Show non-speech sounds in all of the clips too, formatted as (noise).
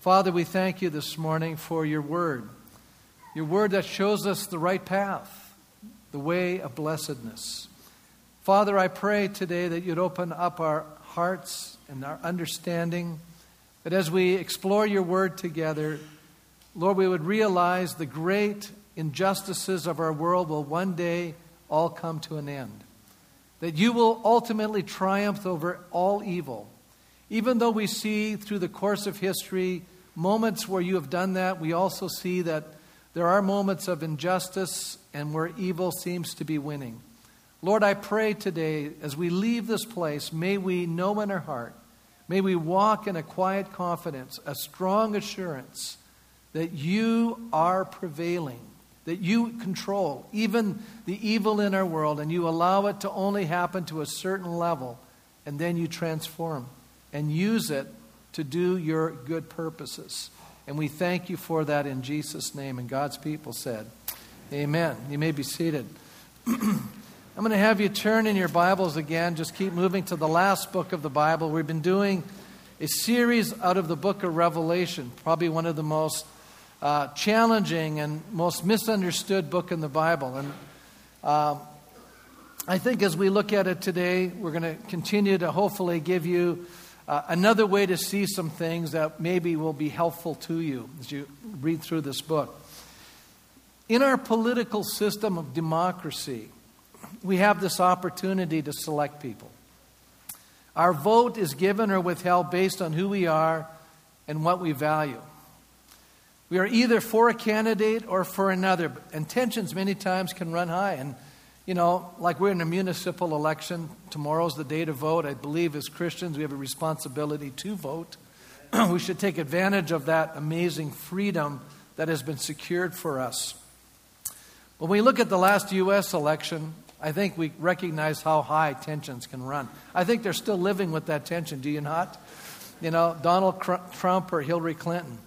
Father, we thank you this morning for your word, your word that shows us the right path, the way of blessedness. Father, I pray today that you'd open up our hearts and our understanding, that as we explore your word together, Lord, we would realize the great injustices of our world will one day all come to an end. That you will ultimately triumph over all evil. Even though we see through the course of history moments where you have done that, we also see that there are moments of injustice and where evil seems to be winning. Lord, I pray today as we leave this place, may we know in our heart, may we walk in a quiet confidence, a strong assurance that you are prevailing that you control even the evil in our world and you allow it to only happen to a certain level and then you transform and use it to do your good purposes. And we thank you for that in Jesus' name. And God's people said, Amen. You may be seated. (clears throat) I'm going to have you turn in your Bibles again. Just keep moving to the last book of the Bible. We've been doing a series out of the book of Revelation, probably one of the most uh, challenging and most misunderstood book in the Bible. And uh, I think as we look at it today, we're going to continue to hopefully give you uh, another way to see some things that maybe will be helpful to you as you read through this book. In our political system of democracy, we have this opportunity to select people. Our vote is given or withheld based on who we are and what we value. We are either for a candidate or for another, and tensions many times can run high. And, you know, like we're in a municipal election, tomorrow's the day to vote. I believe as Christians we have a responsibility to vote. (clears throat) we should take advantage of that amazing freedom that has been secured for us. When we look at the last U.S. election, I think we recognize how high tensions can run. I think they're still living with that tension, do you not? You know, Donald Trump or Hillary Clinton.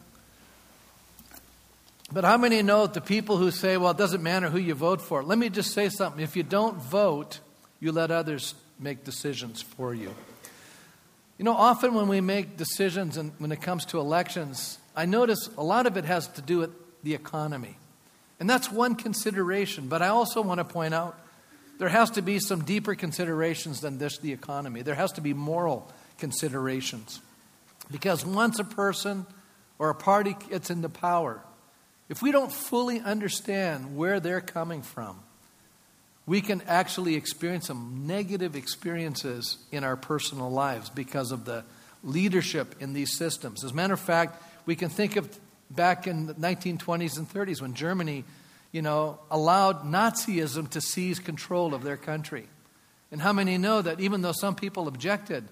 But how many know the people who say, well, it doesn't matter who you vote for? Let me just say something. If you don't vote, you let others make decisions for you. You know, often when we make decisions and when it comes to elections, I notice a lot of it has to do with the economy. And that's one consideration. But I also want to point out there has to be some deeper considerations than this the economy. There has to be moral considerations. Because once a person or a party gets into power, if we don't fully understand where they're coming from, we can actually experience some negative experiences in our personal lives because of the leadership in these systems. As a matter of fact, we can think of back in the 1920s and 30s when Germany, you know, allowed Nazism to seize control of their country. And how many know that even though some people objected,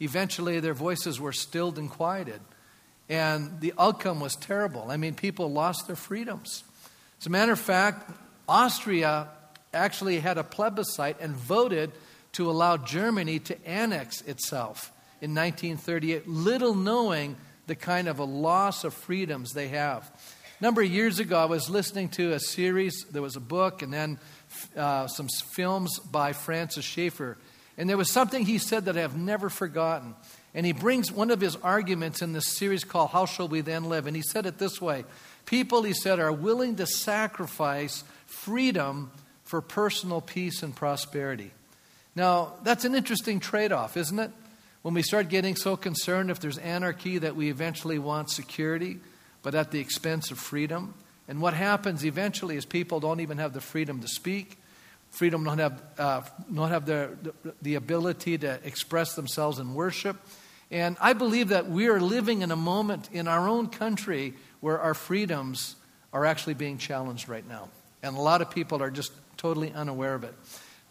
eventually their voices were stilled and quieted? And the outcome was terrible. I mean, people lost their freedoms. As a matter of fact, Austria actually had a plebiscite and voted to allow Germany to annex itself in 1938, little knowing the kind of a loss of freedoms they have. A number of years ago, I was listening to a series, there was a book, and then uh, some films by Francis Schaeffer. And there was something he said that I have never forgotten. And he brings one of his arguments in this series called How Shall We Then Live? And he said it this way People, he said, are willing to sacrifice freedom for personal peace and prosperity. Now, that's an interesting trade off, isn't it? When we start getting so concerned if there's anarchy that we eventually want security, but at the expense of freedom. And what happens eventually is people don't even have the freedom to speak, freedom don't have, uh, don't have the, the ability to express themselves in worship. And I believe that we are living in a moment in our own country where our freedoms are actually being challenged right now. And a lot of people are just totally unaware of it.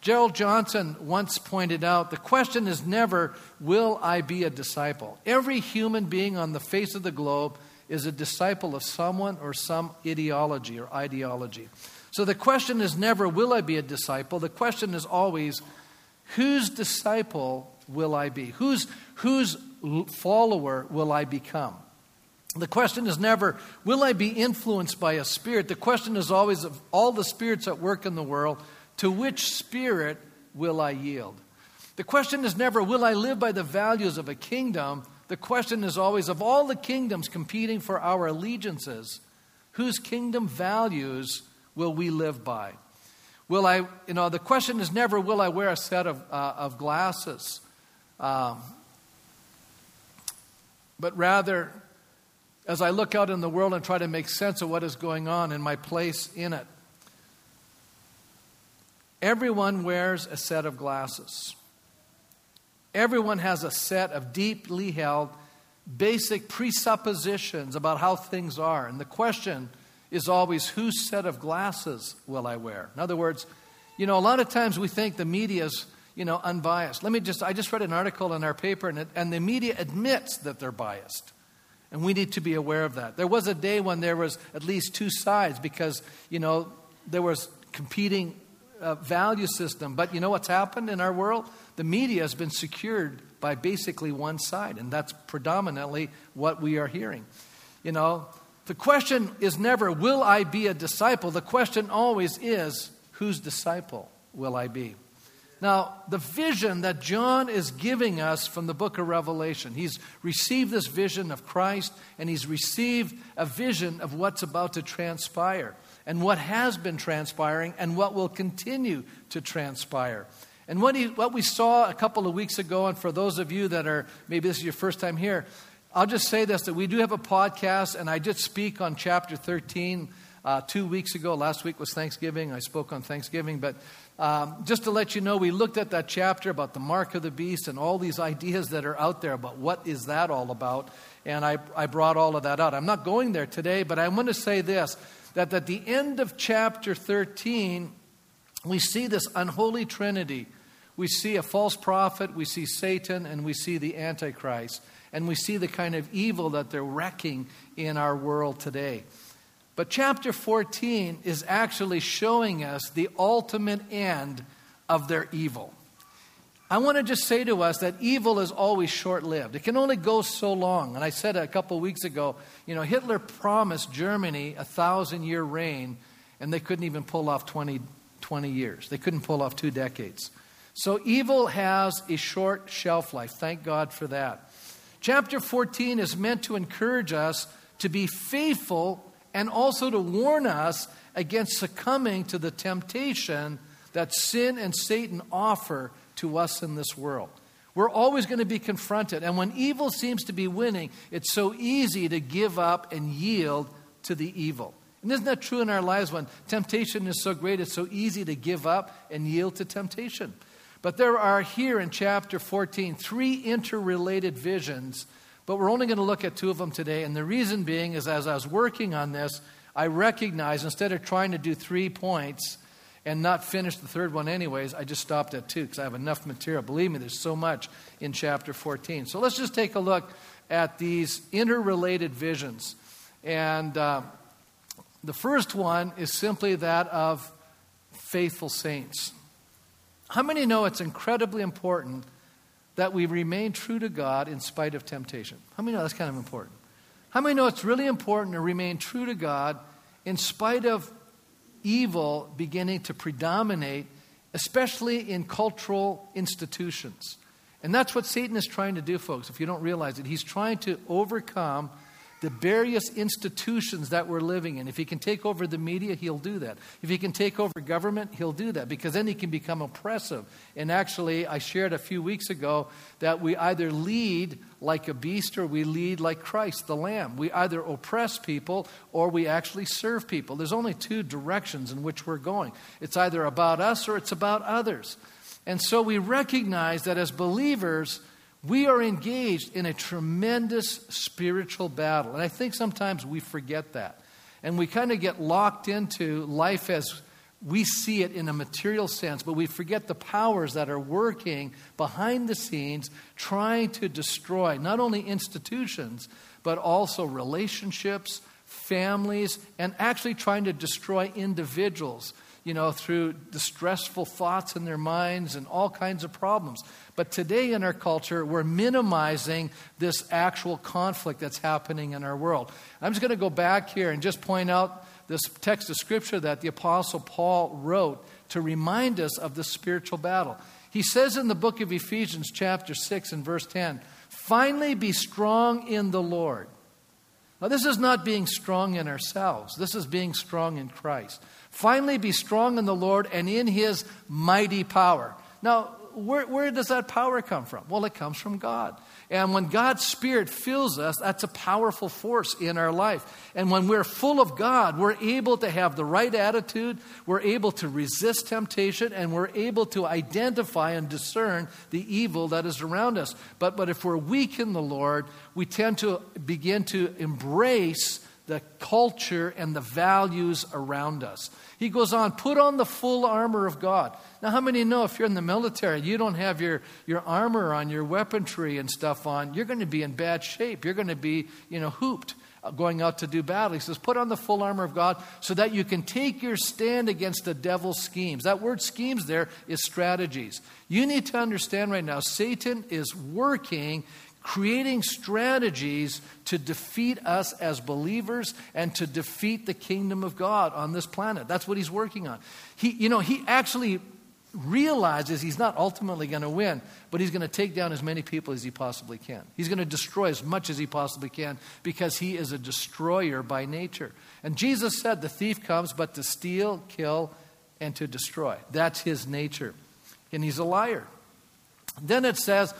Gerald Johnson once pointed out the question is never, will I be a disciple? Every human being on the face of the globe is a disciple of someone or some ideology or ideology. So the question is never, will I be a disciple? The question is always, whose disciple will I be? Whose, whose follower will I become? The question is never, will I be influenced by a spirit? The question is always, of all the spirits at work in the world, to which spirit will I yield? The question is never, will I live by the values of a kingdom? the question is always of all the kingdoms competing for our allegiances, whose kingdom values will we live by? Will I, you know, the question is never, will I wear a set of, uh, of glasses? Um, but rather, as I look out in the world and try to make sense of what is going on and my place in it, everyone wears a set of glasses. Everyone has a set of deeply held basic presuppositions about how things are. And the question is always whose set of glasses will I wear? In other words, you know, a lot of times we think the media is, you know, unbiased. Let me just, I just read an article in our paper, and, it, and the media admits that they're biased. And we need to be aware of that. There was a day when there was at least two sides because, you know, there was competing uh, value system. But you know what's happened in our world? The media has been secured by basically one side, and that's predominantly what we are hearing. You know, the question is never, will I be a disciple? The question always is, whose disciple will I be? Now, the vision that John is giving us from the book of Revelation, he's received this vision of Christ and he's received a vision of what's about to transpire and what has been transpiring and what will continue to transpire. And what, he, what we saw a couple of weeks ago, and for those of you that are maybe this is your first time here, I'll just say this that we do have a podcast, and I did speak on chapter 13 uh, two weeks ago. Last week was Thanksgiving. I spoke on Thanksgiving. But um, just to let you know, we looked at that chapter about the mark of the beast and all these ideas that are out there about what is that all about. And I, I brought all of that out. I'm not going there today, but I want to say this that at the end of chapter 13, we see this unholy trinity. We see a false prophet, we see Satan, and we see the Antichrist and we see the kind of evil that they're wrecking in our world today. But chapter 14 is actually showing us the ultimate end of their evil. I want to just say to us that evil is always short lived. It can only go so long. And I said a couple weeks ago, you know, Hitler promised Germany a thousand year reign, and they couldn't even pull off 20, 20 years. They couldn't pull off two decades. So evil has a short shelf life. Thank God for that. Chapter 14 is meant to encourage us to be faithful and also to warn us against succumbing to the temptation that sin and Satan offer to us in this world. We're always going to be confronted. And when evil seems to be winning, it's so easy to give up and yield to the evil. And isn't that true in our lives when temptation is so great, it's so easy to give up and yield to temptation? But there are here in chapter 14 three interrelated visions, but we're only going to look at two of them today. And the reason being is as I was working on this, I recognized instead of trying to do three points and not finish the third one anyways, I just stopped at two because I have enough material. Believe me, there's so much in chapter 14. So let's just take a look at these interrelated visions. And uh, the first one is simply that of faithful saints. How many know it's incredibly important that we remain true to God in spite of temptation? How many know that's kind of important? How many know it's really important to remain true to God in spite of evil beginning to predominate, especially in cultural institutions? And that's what Satan is trying to do, folks, if you don't realize it. He's trying to overcome the various institutions that we're living in. If he can take over the media, he'll do that. If he can take over government, he'll do that because then he can become oppressive. And actually, I shared a few weeks ago that we either lead like a beast or we lead like Christ, the Lamb. We either oppress people or we actually serve people. There's only two directions in which we're going it's either about us or it's about others. And so we recognize that as believers, we are engaged in a tremendous spiritual battle. And I think sometimes we forget that. And we kind of get locked into life as we see it in a material sense, but we forget the powers that are working behind the scenes trying to destroy not only institutions, but also relationships, families, and actually trying to destroy individuals you know, through distressful thoughts in their minds and all kinds of problems. But today in our culture, we're minimizing this actual conflict that's happening in our world. I'm just going to go back here and just point out this text of scripture that the Apostle Paul wrote to remind us of the spiritual battle. He says in the book of Ephesians, chapter 6, and verse 10, finally be strong in the Lord. Now, this is not being strong in ourselves, this is being strong in Christ. Finally, be strong in the Lord and in his mighty power. Now, where, where does that power come from? Well, it comes from God. And when God's Spirit fills us, that's a powerful force in our life. And when we're full of God, we're able to have the right attitude, we're able to resist temptation, and we're able to identify and discern the evil that is around us. But, but if we're weak in the Lord, we tend to begin to embrace the culture and the values around us. He goes on, put on the full armor of God. Now, how many know if you're in the military, you don't have your, your armor on, your weaponry and stuff on, you're going to be in bad shape. You're going to be, you know, hooped uh, going out to do battle. He says, put on the full armor of God so that you can take your stand against the devil's schemes. That word schemes there is strategies. You need to understand right now, Satan is working creating strategies to defeat us as believers and to defeat the kingdom of God on this planet. That's what he's working on. He, you know, he actually realizes he's not ultimately going to win, but he's going to take down as many people as he possibly can. He's going to destroy as much as he possibly can because he is a destroyer by nature. And Jesus said, The thief comes but to steal, kill, and to destroy. That's his nature. And he's a liar. Then it says,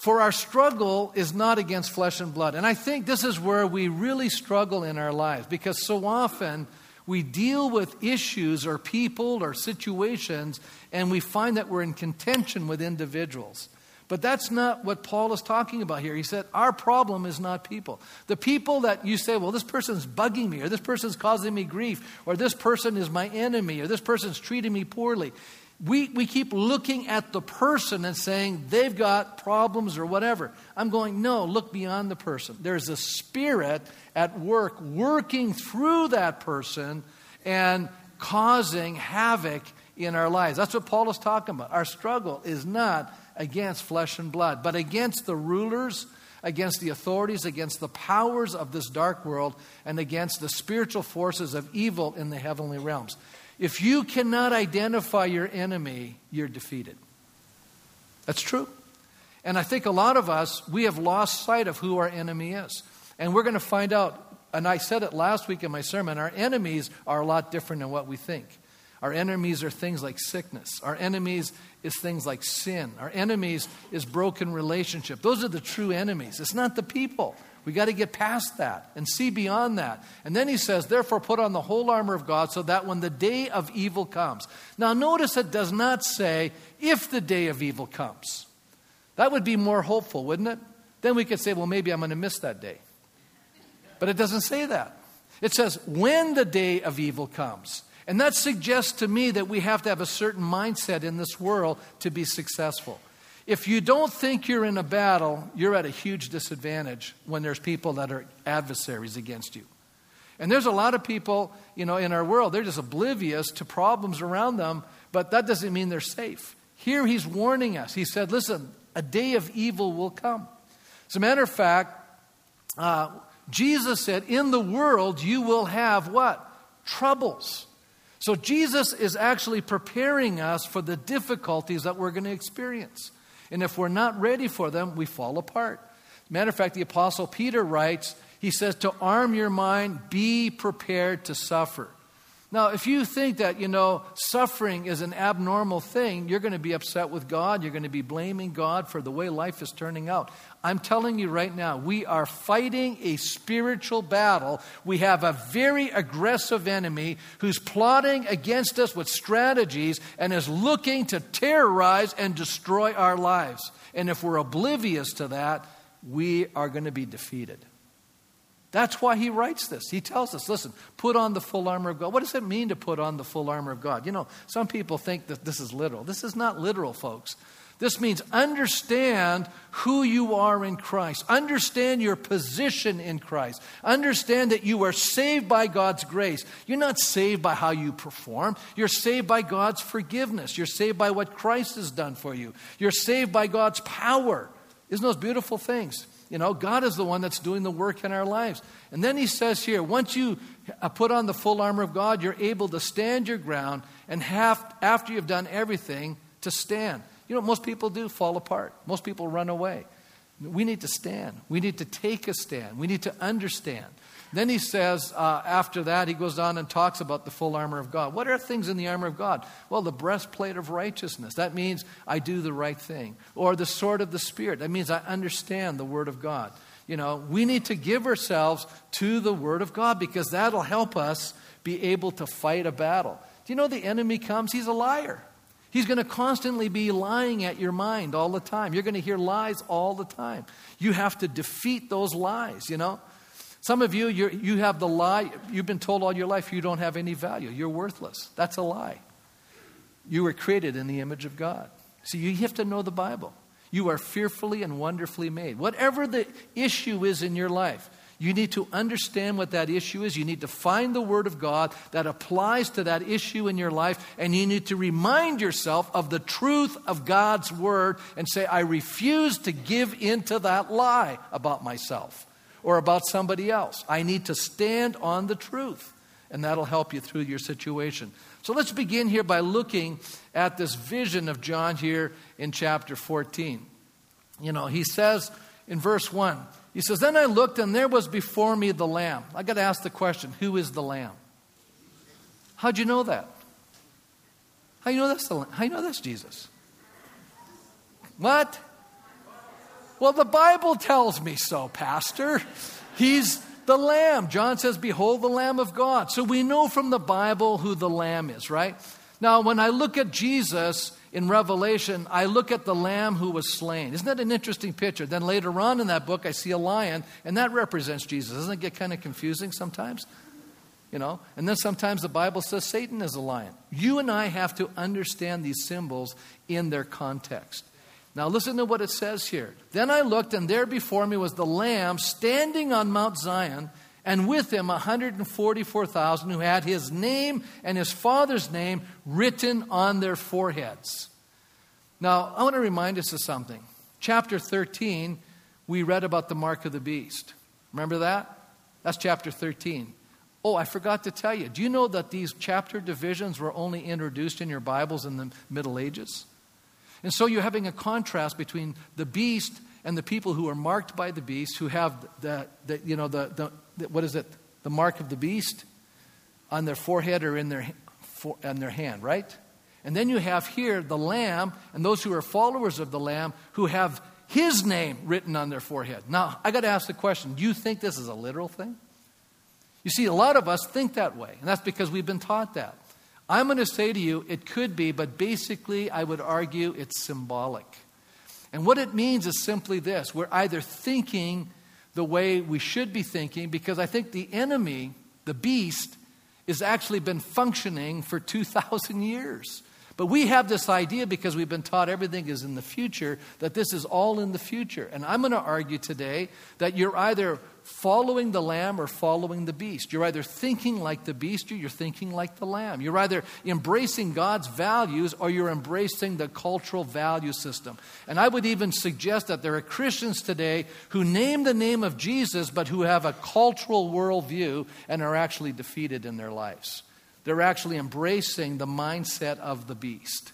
for our struggle is not against flesh and blood. And I think this is where we really struggle in our lives because so often we deal with issues or people or situations and we find that we're in contention with individuals. But that's not what Paul is talking about here. He said, Our problem is not people. The people that you say, well, this person's bugging me, or this person's causing me grief, or this person is my enemy, or this person's treating me poorly we, we keep looking at the person and saying they've got problems or whatever. I'm going, no, look beyond the person. There's a spirit at work working through that person and causing havoc in our lives. That's what Paul is talking about. Our struggle is not against flesh and blood, but against the rulers, against the authorities, against the powers of this dark world, and against the spiritual forces of evil in the heavenly realms. If you cannot identify your enemy, you're defeated. That's true. And I think a lot of us, we have lost sight of who our enemy is. And we're going to find out, and I said it last week in my sermon, our enemies are a lot different than what we think. Our enemies are things like sickness. Our enemies is things like sin. Our enemies is broken relationship. Those are the true enemies. It's not the people. We got to get past that and see beyond that. And then he says, therefore, put on the whole armor of God so that when the day of evil comes. Now, notice it does not say, if the day of evil comes. That would be more hopeful, wouldn't it? Then we could say, well, maybe I'm going to miss that day. But it doesn't say that. It says, when the day of evil comes. And that suggests to me that we have to have a certain mindset in this world to be successful. If you don't think you're in a battle, you're at a huge disadvantage when there's people that are adversaries against you. And there's a lot of people, you know, in our world, they're just oblivious to problems around them, but that doesn't mean they're safe. Here he's warning us. He said, listen, a day of evil will come. As a matter of fact, uh, Jesus said, in the world you will have what? Troubles. So Jesus is actually preparing us for the difficulties that we're going to experience. And if we're not ready for them, we fall apart. Matter of fact, the Apostle Peter writes, he says, to arm your mind, be prepared to suffer. Now, if you think that, you know, suffering is an abnormal thing, you're going to be upset with God. You're going to be blaming God for the way life is turning out. I'm telling you right now, we are fighting a spiritual battle. We have a very aggressive enemy who's plotting against us with strategies and is looking to terrorize and destroy our lives. And if we're oblivious to that, we are going to be defeated. That's why he writes this. He tells us, listen, put on the full armor of God. What does it mean to put on the full armor of God? You know, some people think that this is literal. This is not literal, folks. This means understand who you are in Christ. Understand your position in Christ. Understand that you are saved by God's grace. You're not saved by how you perform. You're saved by God's forgiveness. You're saved by what Christ has done for you. You're saved by God's power. Isn't those beautiful things? You know, God is the one that's doing the work in our lives. And then he says here, once you put on the full armor of God, you're able to stand your ground and have, after you've done everything, to stand. you know most people do? Fall apart. Most people run away. We need to stand. We need to take a stand. We need to understand. Then he says, uh, after that, he goes on and talks about the full armor of God. What are things in the armor of God? Well, the breastplate of righteousness. That means I do the right thing. Or the sword of the Spirit. That means I understand the Word of God. You know, we need to give ourselves to the Word of God because that'll help us be able to fight a battle. Do you know the enemy comes? He's a liar. He's going to constantly be lying at your mind all the time. You're going to hear lies all the time. You have to defeat those lies, you know. Some of you, you have the lie, you've been told all your life you don't have any value. You're worthless. That's a lie. You were created in the image of God. So you have to know the Bible. You are fearfully and wonderfully made. Whatever the issue is in your life, you need to understand what that issue is. You need to find the Word of God that applies to that issue in your life, and you need to remind yourself of the truth of God's Word and say, I refuse to give into that lie about myself or about somebody else. I need to stand on the truth, and that'll help you through your situation. So let's begin here by looking at this vision of John here in chapter 14. You know, he says in verse 1, he says, Then I looked, and there was before me the Lamb. I got to ask the question who is the Lamb? How'd you know that? How you know that's the How you know that's Jesus? What? Well, the Bible tells me so, Pastor. He's the Lamb. John says, Behold the Lamb of God. So we know from the Bible who the Lamb is, right? Now, when I look at Jesus in Revelation, I look at the Lamb who was slain. Isn't that an interesting picture? Then later on in that book, I see a lion, and that represents Jesus. Doesn't it get kind of confusing sometimes? You know? And then sometimes the Bible says Satan is a lion. You and I have to understand these symbols in their context. Now, listen to what it says here. Then I looked, and there before me was the Lamb standing on Mount Zion, and with him 144,000 who had his name and his father's name written on their foreheads. Now, I want to remind us of something. Chapter 13, we read about the mark of the beast. Remember that? That's chapter 13. Oh, I forgot to tell you. Do you know that these chapter divisions were only introduced in your Bibles in the Middle Ages? And so you're having a contrast between the beast and the people who are marked by the beast, who have the, the you know, the, the, the, what is it, the mark of the beast on their forehead or in their, for, on their hand, right? And then you have here the lamb and those who are followers of the lamb who have his name written on their forehead. Now, I got to ask the question do you think this is a literal thing? You see, a lot of us think that way, and that's because we've been taught that. I'm going to say to you, it could be, but basically, I would argue it's symbolic. And what it means is simply this we're either thinking the way we should be thinking, because I think the enemy, the beast, has actually been functioning for 2,000 years. But we have this idea because we've been taught everything is in the future, that this is all in the future. And I'm going to argue today that you're either following the lamb or following the beast. You're either thinking like the beast or you're thinking like the lamb. You're either embracing God's values or you're embracing the cultural value system. And I would even suggest that there are Christians today who name the name of Jesus but who have a cultural worldview and are actually defeated in their lives. They're actually embracing the mindset of the beast.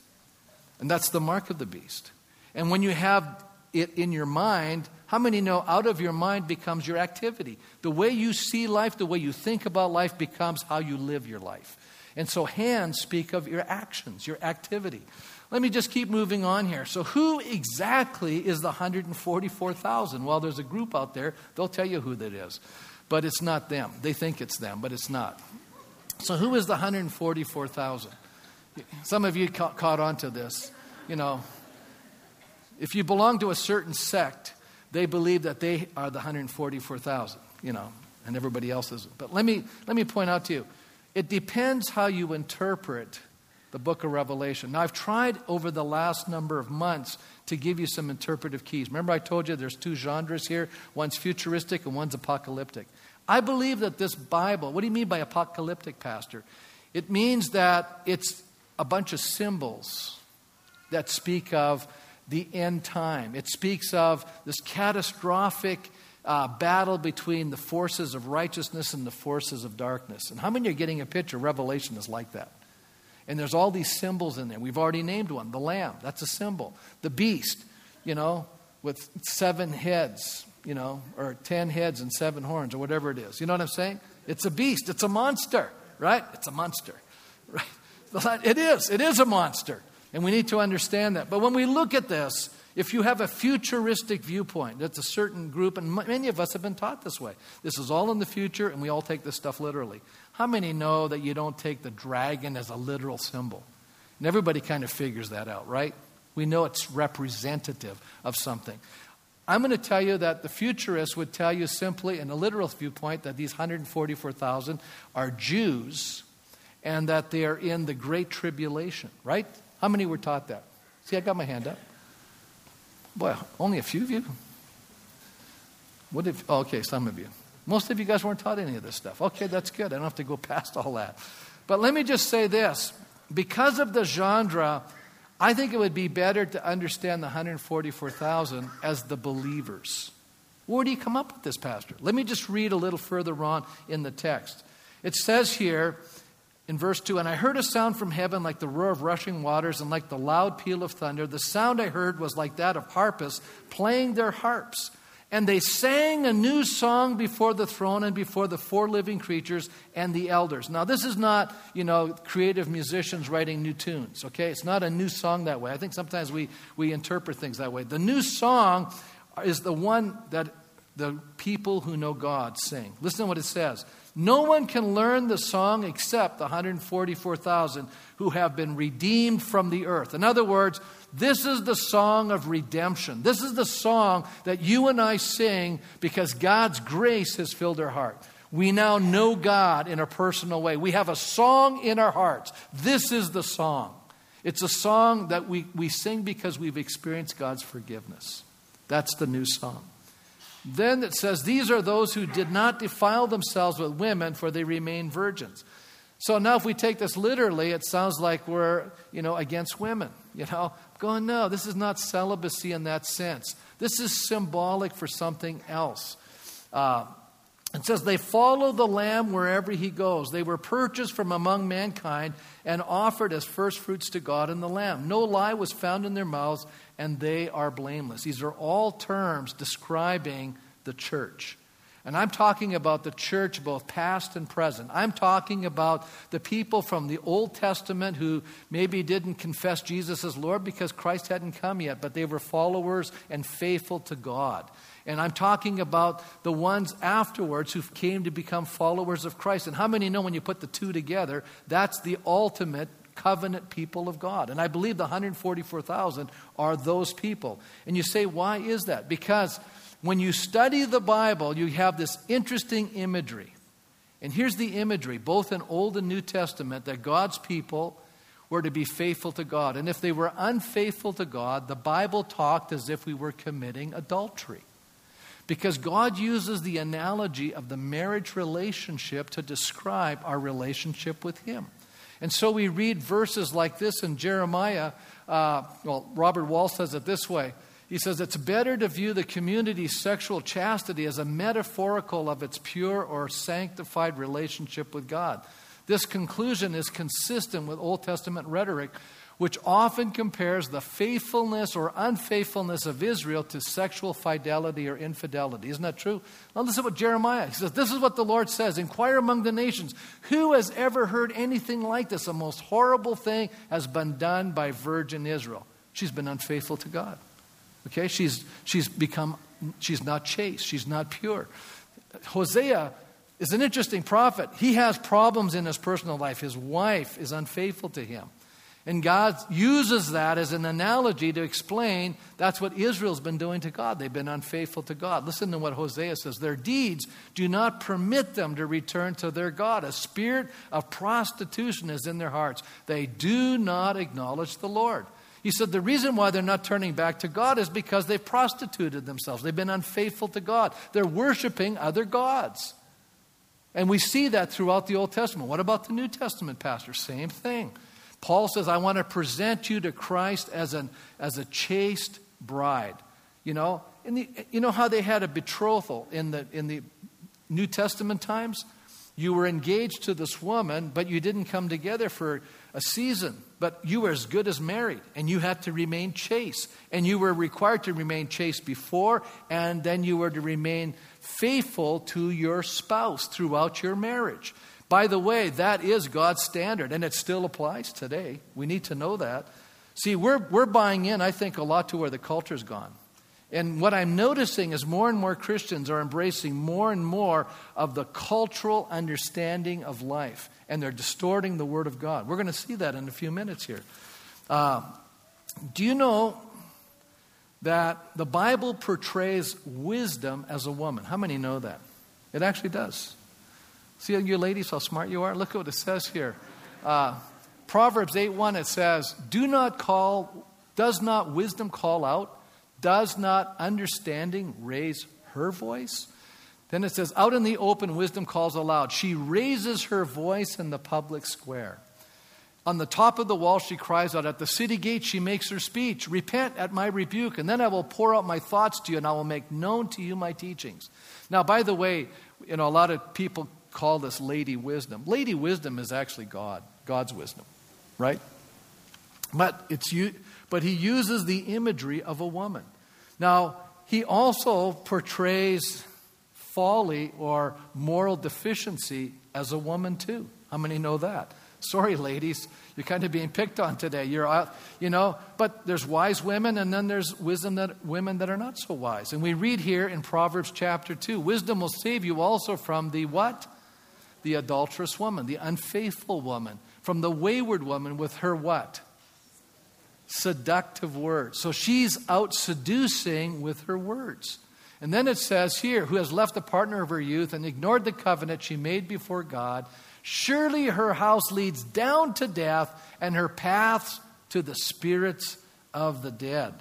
And that's the mark of the beast. And when you have it in your mind, how many know out of your mind becomes your activity? The way you see life, the way you think about life becomes how you live your life. And so hands speak of your actions, your activity. Let me just keep moving on here. So, who exactly is the 144,000? Well, there's a group out there, they'll tell you who that is. But it's not them. They think it's them, but it's not. So, who is the 144,000? Some of you ca- caught on to this. You know, if you belong to a certain sect, they believe that they are the 144,000, you know, and everybody else is. But let me, let me point out to you it depends how you interpret the book of Revelation. Now, I've tried over the last number of months to give you some interpretive keys. Remember, I told you there's two genres here one's futuristic and one's apocalyptic. I believe that this Bible, what do you mean by apocalyptic, Pastor? It means that it's a bunch of symbols that speak of the end time. It speaks of this catastrophic uh, battle between the forces of righteousness and the forces of darkness. And how many are getting a picture? Revelation is like that. And there's all these symbols in there. We've already named one the lamb, that's a symbol. The beast, you know, with seven heads, you know, or ten heads and seven horns, or whatever it is. You know what I'm saying? It's a beast, it's a monster, right? It's a monster, (laughs) right? It is, it is a monster. And we need to understand that. But when we look at this, if you have a futuristic viewpoint, that's a certain group, and many of us have been taught this way. This is all in the future, and we all take this stuff literally. How many know that you don't take the dragon as a literal symbol? And everybody kind of figures that out, right? We know it's representative of something. I'm going to tell you that the futurists would tell you simply, in a literal viewpoint, that these 144,000 are Jews and that they are in the Great Tribulation, right? How many were taught that? See, I got my hand up. Boy, only a few of you? What if, oh, okay, some of you. Most of you guys weren't taught any of this stuff. Okay, that's good. I don't have to go past all that. But let me just say this because of the genre, I think it would be better to understand the 144,000 as the believers. Where do you come up with this, Pastor? Let me just read a little further on in the text. It says here, in verse 2 And I heard a sound from heaven like the roar of rushing waters and like the loud peal of thunder. The sound I heard was like that of harpists playing their harps. And they sang a new song before the throne and before the four living creatures and the elders. Now, this is not, you know, creative musicians writing new tunes, okay? It's not a new song that way. I think sometimes we, we interpret things that way. The new song is the one that the people who know God sing. Listen to what it says. No one can learn the song except the 144,000 who have been redeemed from the earth. In other words, this is the song of redemption. This is the song that you and I sing because God's grace has filled our heart. We now know God in a personal way. We have a song in our hearts. This is the song. It's a song that we, we sing because we've experienced God's forgiveness. That's the new song. Then it says, These are those who did not defile themselves with women, for they remain virgins. So now, if we take this literally, it sounds like we're, you know, against women. You know, going, no, this is not celibacy in that sense. This is symbolic for something else. Uh, it says, They follow the Lamb wherever he goes. They were purchased from among mankind and offered as firstfruits to God and the Lamb. No lie was found in their mouths, and they are blameless. These are all terms describing the church. And I'm talking about the church, both past and present. I'm talking about the people from the Old Testament who maybe didn't confess Jesus as Lord because Christ hadn't come yet, but they were followers and faithful to God. And I'm talking about the ones afterwards who came to become followers of Christ. And how many know when you put the two together, that's the ultimate covenant people of God. And I believe the 144,000 are those people. And you say, why is that? Because when you study the Bible, you have this interesting imagery. And here's the imagery, both in Old and New Testament, that God's people were to be faithful to God. And if they were unfaithful to God, the Bible talked as if we were committing adultery. Because God uses the analogy of the marriage relationship to describe our relationship with Him. And so we read verses like this in Jeremiah. Uh, well, Robert Wall says it this way He says, It's better to view the community's sexual chastity as a metaphorical of its pure or sanctified relationship with God. This conclusion is consistent with Old Testament rhetoric which often compares the faithfulness or unfaithfulness of Israel to sexual fidelity or infidelity. Isn't that true? Now, listen to what Jeremiah he says. This is what the Lord says Inquire among the nations. Who has ever heard anything like this? A most horrible thing has been done by virgin Israel. She's been unfaithful to God. Okay? She's, she's become, she's not chaste. She's not pure. Hosea is an interesting prophet. He has problems in his personal life. His wife is unfaithful to him. And God uses that as an analogy to explain that's what Israel's been doing to God. They've been unfaithful to God. Listen to what Hosea says. Their deeds do not permit them to return to their God. A spirit of prostitution is in their hearts. They do not acknowledge the Lord. He said the reason why they're not turning back to God is because they've prostituted themselves. They've been unfaithful to God. They're worshiping other gods. And we see that throughout the Old Testament. What about the New Testament, Pastor? Same thing. Paul says, I want to present you to Christ as, an, as a chaste bride. You know, the, you know how they had a betrothal in the, in the New Testament times? You were engaged to this woman, but you didn't come together for a season. But you were as good as married, and you had to remain chaste. And you were required to remain chaste before, and then you were to remain faithful to your spouse throughout your marriage. By the way, that is God's standard, and it still applies today. We need to know that. See, we're, we're buying in, I think, a lot to where the culture's gone. And what I'm noticing is more and more Christians are embracing more and more of the cultural understanding of life, and they're distorting the Word of God. We're going to see that in a few minutes here. Uh, do you know that the Bible portrays wisdom as a woman? How many know that? It actually does. See, you ladies, how smart you are? Look at what it says here. Uh, Proverbs 8 1, it says, Do not call, does not wisdom call out? Does not understanding raise her voice? Then it says, Out in the open, wisdom calls aloud. She raises her voice in the public square. On the top of the wall, she cries out. At the city gate, she makes her speech Repent at my rebuke, and then I will pour out my thoughts to you, and I will make known to you my teachings. Now, by the way, you know, a lot of people call this lady wisdom. Lady wisdom is actually God, God's wisdom, right? But it's you but he uses the imagery of a woman. Now, he also portrays folly or moral deficiency as a woman, too. How many know that? Sorry, ladies, you're kind of being picked on today. You're, out, you know, but there's wise women, and then there's wisdom that women that are not so wise. And we read here in Proverbs chapter two, wisdom will save you also from the what? The adulterous woman, the unfaithful woman, from the wayward woman with her what? seductive words. So she's out seducing with her words. And then it says here, who has left the partner of her youth and ignored the covenant she made before God, surely her house leads down to death and her paths to the spirits of the dead.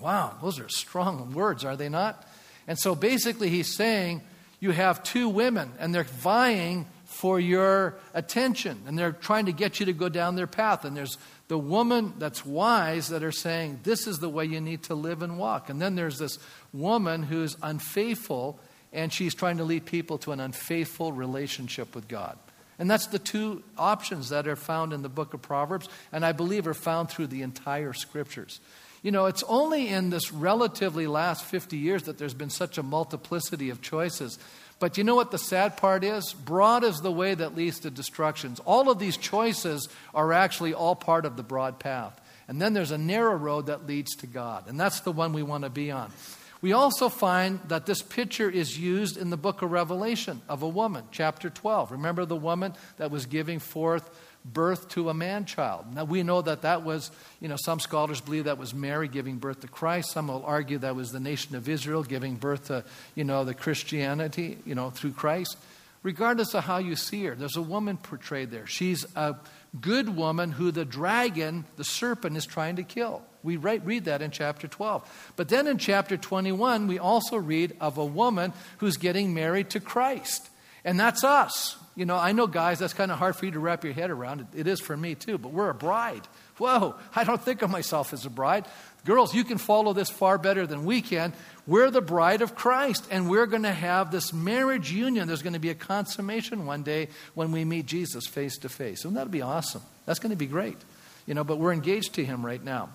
Wow, those are strong words, are they not? And so basically, he's saying you have two women and they're vying for your attention and they're trying to get you to go down their path. And there's the woman that's wise that are saying, This is the way you need to live and walk. And then there's this woman who's unfaithful, and she's trying to lead people to an unfaithful relationship with God. And that's the two options that are found in the book of Proverbs, and I believe are found through the entire scriptures. You know, it's only in this relatively last 50 years that there's been such a multiplicity of choices. But you know what the sad part is? Broad is the way that leads to destructions. All of these choices are actually all part of the broad path. And then there's a narrow road that leads to God. And that's the one we want to be on. We also find that this picture is used in the book of Revelation of a woman, chapter 12. Remember the woman that was giving forth birth to a man child. Now we know that that was, you know, some scholars believe that was Mary giving birth to Christ. Some will argue that was the nation of Israel giving birth to, you know, the Christianity, you know, through Christ. Regardless of how you see her, there's a woman portrayed there. She's a good woman who the dragon, the serpent, is trying to kill. We read that in chapter 12. But then in chapter 21, we also read of a woman who's getting married to Christ. And that's us. You know, I know, guys, that's kind of hard for you to wrap your head around. It, is for me, too, but we're a bride. Whoa, I don't think of myself as a bride. Girls, you can follow this far better than we can. We're the bride of Christ, and we're going to have this marriage union. There's going to be a consummation one day when we meet Jesus face to face. And that'll be awesome. That's going to be great. You know, but we're engaged to him right now.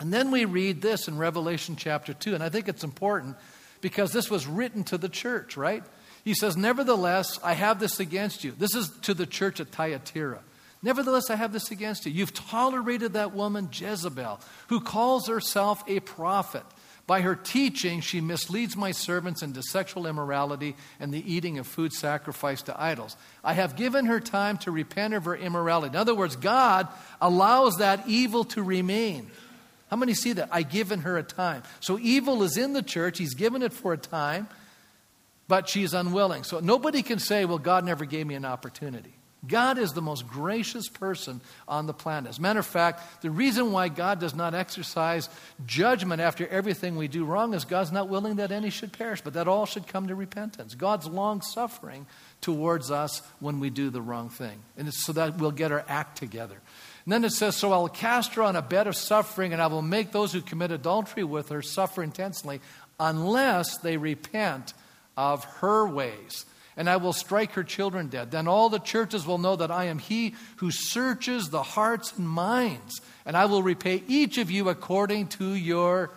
And then we read this in Revelation chapter 2, and I think it's important because this was written to the church, right? He says, Nevertheless, I have this against you. This is to the church at Thyatira. Nevertheless, I have this against you. You've tolerated that woman, Jezebel, who calls herself a prophet. By her teaching, she misleads my servants into sexual immorality and the eating of food sacrificed to idols. I have given her time to repent of her immorality. In other words, God allows that evil to remain. How many see that? I've given her a time. So evil is in the church, He's given it for a time but she's unwilling. So nobody can say, well, God never gave me an opportunity. God is the most gracious person on the planet. As a matter of fact, the reason why God does not exercise judgment after everything we do wrong is God's not willing that any should perish, but that all should come to repentance. God's long suffering towards us when we do the wrong thing. And it's so that we'll get our act together. And then it says, So I'll cast her on a bed of suffering, and I will make those who commit adultery with her suffer intensely unless they repent of her ways. and I will strike her children dead. Then all the churches will know that I am he who searches the hearts and minds, and I will repay each of you according to your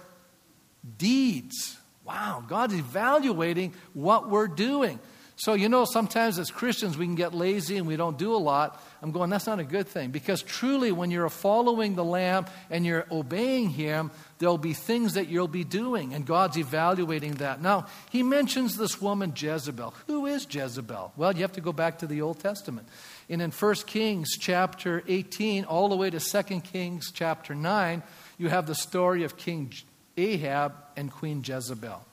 deeds. Wow, God's evaluating what we're doing. So, you know, sometimes as Christians we can get lazy and we don't do a lot. I'm going, that's not a good thing. Because truly, when you're following the Lamb and you're obeying Him, there'll be things that you'll be doing, and God's evaluating that. Now, He mentions this woman, Jezebel. Who is Jezebel? Well, you have to go back to the Old Testament. And in 1 Kings chapter 18, all the way to 2 Kings chapter 9, you have the story of King Ahab and Queen Jezebel.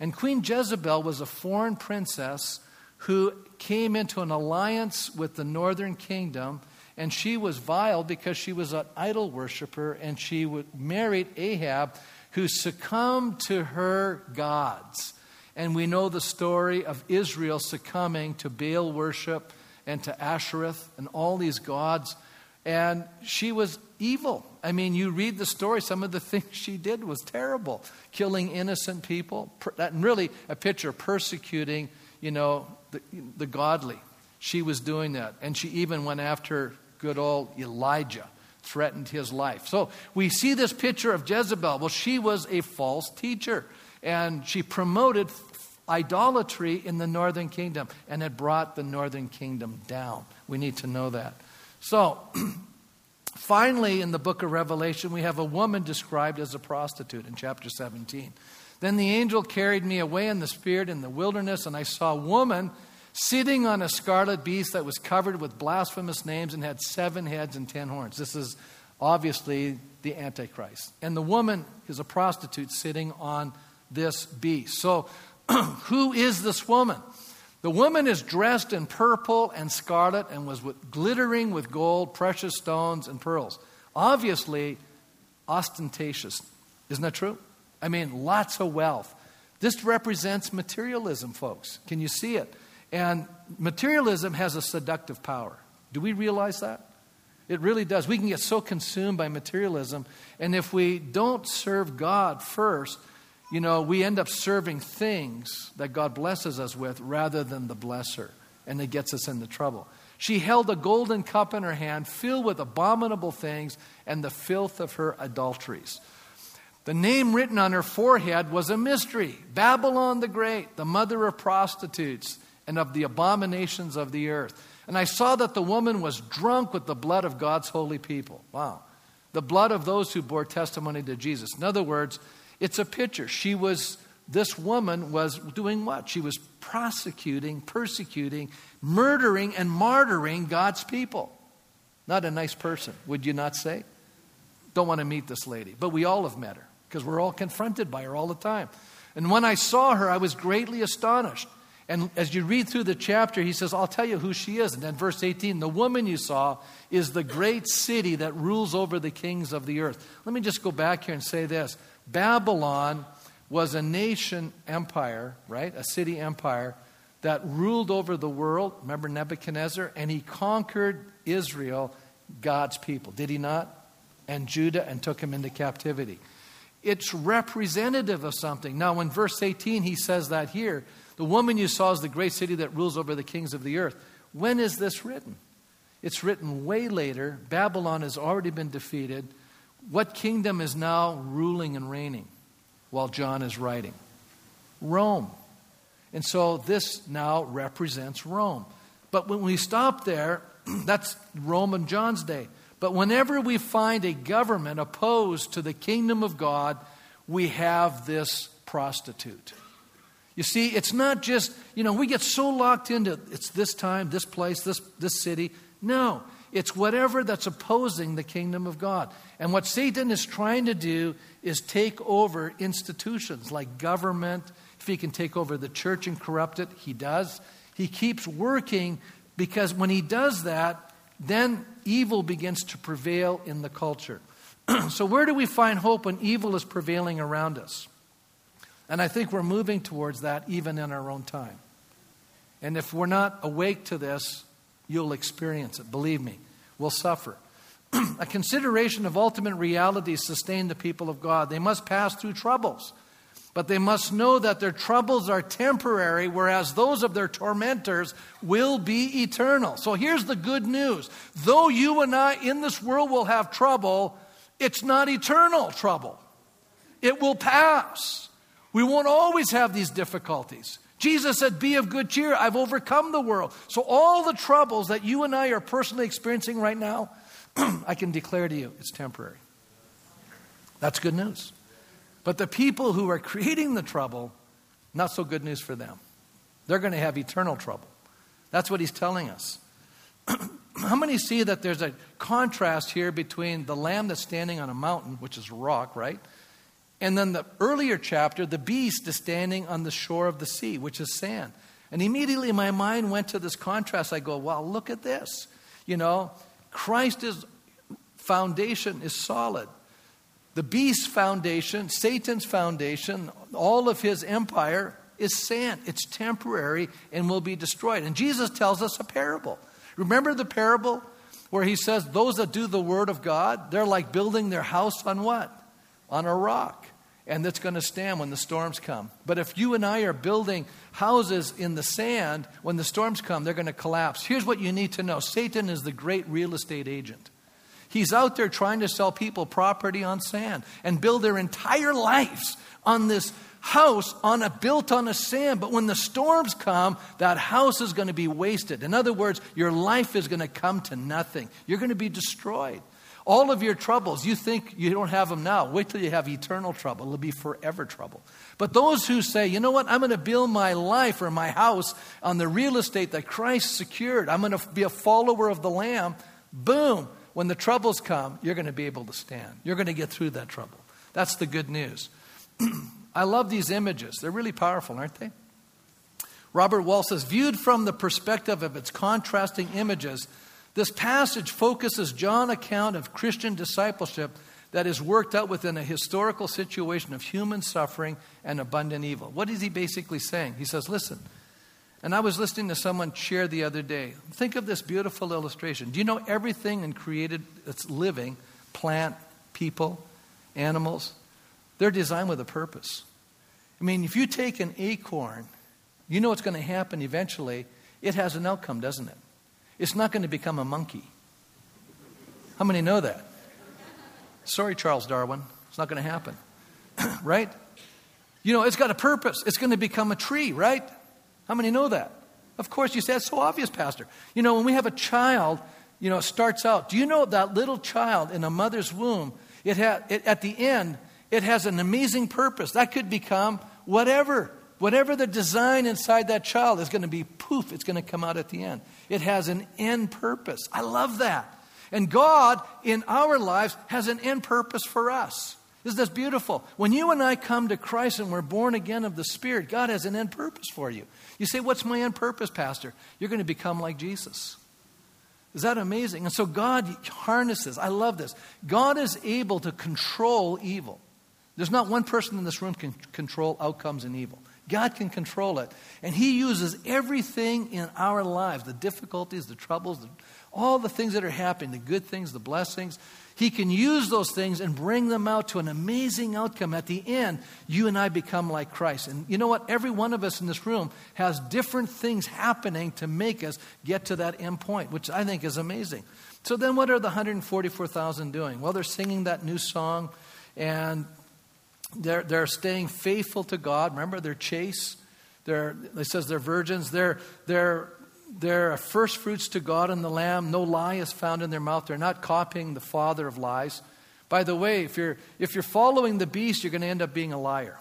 And Queen Jezebel was a foreign princess who came into an alliance with the northern kingdom, and she was vile because she was an idol worshiper, and she married Ahab, who succumbed to her gods. And we know the story of Israel succumbing to Baal worship and to Ashereth and all these gods. And she was evil. I mean, you read the story, some of the (laughs) things she did was terrible. Killing innocent people, and really a picture of persecuting, you know, the, the godly. She was doing that. And she even went after good old Elijah, threatened his life. So we see this picture of Jezebel. Well, she was a false teacher, and she promoted idolatry in the northern kingdom and it brought the northern kingdom down. We need to know that. So, (clears throat) finally, in the book of Revelation, we have a woman described as a prostitute in chapter 17. Then the angel carried me away in the spirit in the wilderness, and I saw a woman sitting on a scarlet beast that was covered with blasphemous names and had seven heads and ten horns. This is obviously the Antichrist. And the woman is a prostitute sitting on this beast. So, (clears throat) who is this woman? The woman is dressed in purple and scarlet and was with, glittering with gold, precious stones, and pearls. Obviously, ostentatious. Isn't that true? I mean, lots of wealth. This represents materialism, folks. Can you see it? And materialism has a seductive power. Do we realize that? It really does. We can get so consumed by materialism, and if we don't serve God first, you know, we end up serving things that God blesses us with rather than the blesser, and it gets us into trouble. She held a golden cup in her hand filled with abominable things and the filth of her adulteries. The name written on her forehead was a mystery Babylon the Great, the mother of prostitutes and of the abominations of the earth. And I saw that the woman was drunk with the blood of God's holy people. Wow. The blood of those who bore testimony to Jesus. In other words, it's a picture. She was, this woman was doing what? She was prosecuting, persecuting, murdering, and martyring God's people. Not a nice person, would you not say? Don't want to meet this lady, but we all have met her because we're all confronted by her all the time. And when I saw her, I was greatly astonished. And as you read through the chapter, he says, I'll tell you who she is. And then verse 18, the woman you saw is the great city that rules over the kings of the earth. Let me just go back here and say this Babylon was a nation empire, right? A city empire that ruled over the world. Remember Nebuchadnezzar? And he conquered Israel, God's people. Did he not? And Judah, and took him into captivity. It's representative of something. Now, in verse 18, he says that here the woman you saw is the great city that rules over the kings of the earth. When is this written? It's written way later. Babylon has already been defeated. What kingdom is now ruling and reigning while John is writing? Rome. And so this now represents Rome. But when we stop there, (clears throat) that's Rome John's day. But whenever we find a government opposed to the kingdom of God, we have this prostitute. You see, it's not just, you know, we get so locked into it's this time, this place, this, this city. No, it's whatever that's opposing the kingdom of God. And what Satan is trying to do is take over institutions like government. If he can take over the church and corrupt it, he does. He keeps working because when he does that, then evil begins to prevail in the culture. (clears throat) so, where do we find hope when evil is prevailing around us? And I think we're moving towards that even in our own time. And if we're not awake to this, you'll experience it. Believe me, we'll suffer. (clears throat) a consideration of ultimate realities sustain the people of God. They must pass through troubles. But they must know that their troubles are temporary, whereas those of their tormentors will be eternal. So here's the good news. Though you and I in this world will have trouble, it's not eternal trouble. It will pass. We won't always have these difficulties. Jesus said, Be of good cheer. I've overcome the world. So, all the troubles that you and I are personally experiencing right now, (clears throat) I can declare to you, it's temporary. That's good news. But the people who are creating the trouble, not so good news for them. They're going to have eternal trouble. That's what he's telling us. (clears throat) How many see that there's a contrast here between the lamb that's standing on a mountain, which is rock, right? And then the earlier chapter, the beast is standing on the shore of the sea, which is sand. And immediately my mind went to this contrast. I go, well, look at this. You know, Christ's foundation is solid. The beast's foundation, Satan's foundation, all of his empire is sand. It's temporary and will be destroyed. And Jesus tells us a parable. Remember the parable where he says, Those that do the word of God, they're like building their house on what? On a rock. And that's going to stand when the storms come. But if you and I are building houses in the sand, when the storms come, they're going to collapse. Here's what you need to know Satan is the great real estate agent. He's out there trying to sell people property on sand and build their entire lives on this house on a built on a sand. But when the storms come that house is going to be wasted. In other words your life is going to come to nothing. You're going to be destroyed. All of your troubles you think you don't have them now. Wait till you have eternal trouble. It'll be forever trouble. But those who say you know what? I'm going to build my life or my house on the real estate that christ secured. I'm going to be a follower of the lamb boom when the troubles come, you're going to be able to stand. You're going to get through that trouble. That's the good news. (clears throat) I love these images. They're really powerful, aren't they? Robert Wall says, viewed from the perspective of its contrasting images, this passage focuses John's account of Christian discipleship that is worked out within a historical situation of human suffering and abundant evil. What is he basically saying? He says, listen, and I was listening to someone share the other day. Think of this beautiful illustration. Do you know everything in created that's living, plant, people, animals, they're designed with a purpose. I mean, if you take an acorn, you know what's going to happen eventually. It has an outcome, doesn't it? It's not going to become a monkey. How many know that? Sorry, Charles Darwin. It's not going to happen. (clears throat) right? You know, it's got a purpose. It's going to become a tree, right? How many know that? Of course, you say, that's so obvious, Pastor. You know, when we have a child, you know, it starts out. Do you know that little child in a mother's womb, it, ha- it at the end, it has an amazing purpose. That could become whatever. Whatever the design inside that child is going to be, poof, it's going to come out at the end. It has an end purpose. I love that. And God in our lives has an end purpose for us. Isn't this beautiful? When you and I come to Christ and we're born again of the Spirit, God has an end purpose for you. You say, What's my end purpose, Pastor? You're going to become like Jesus. Is that amazing? And so God harnesses, I love this. God is able to control evil. There's not one person in this room can control outcomes in evil. God can control it. And He uses everything in our lives the difficulties, the troubles, the, all the things that are happening, the good things, the blessings. He can use those things and bring them out to an amazing outcome. At the end, you and I become like Christ. And you know what? Every one of us in this room has different things happening to make us get to that end point, which I think is amazing. So then, what are the 144,000 doing? Well, they're singing that new song and they're, they're staying faithful to God. Remember, they're chaste. They're, it says they're virgins. They're, they're they're first fruits to God and the Lamb. No lie is found in their mouth. They're not copying the father of lies. By the way, if you're, if you're following the beast, you're going to end up being a liar.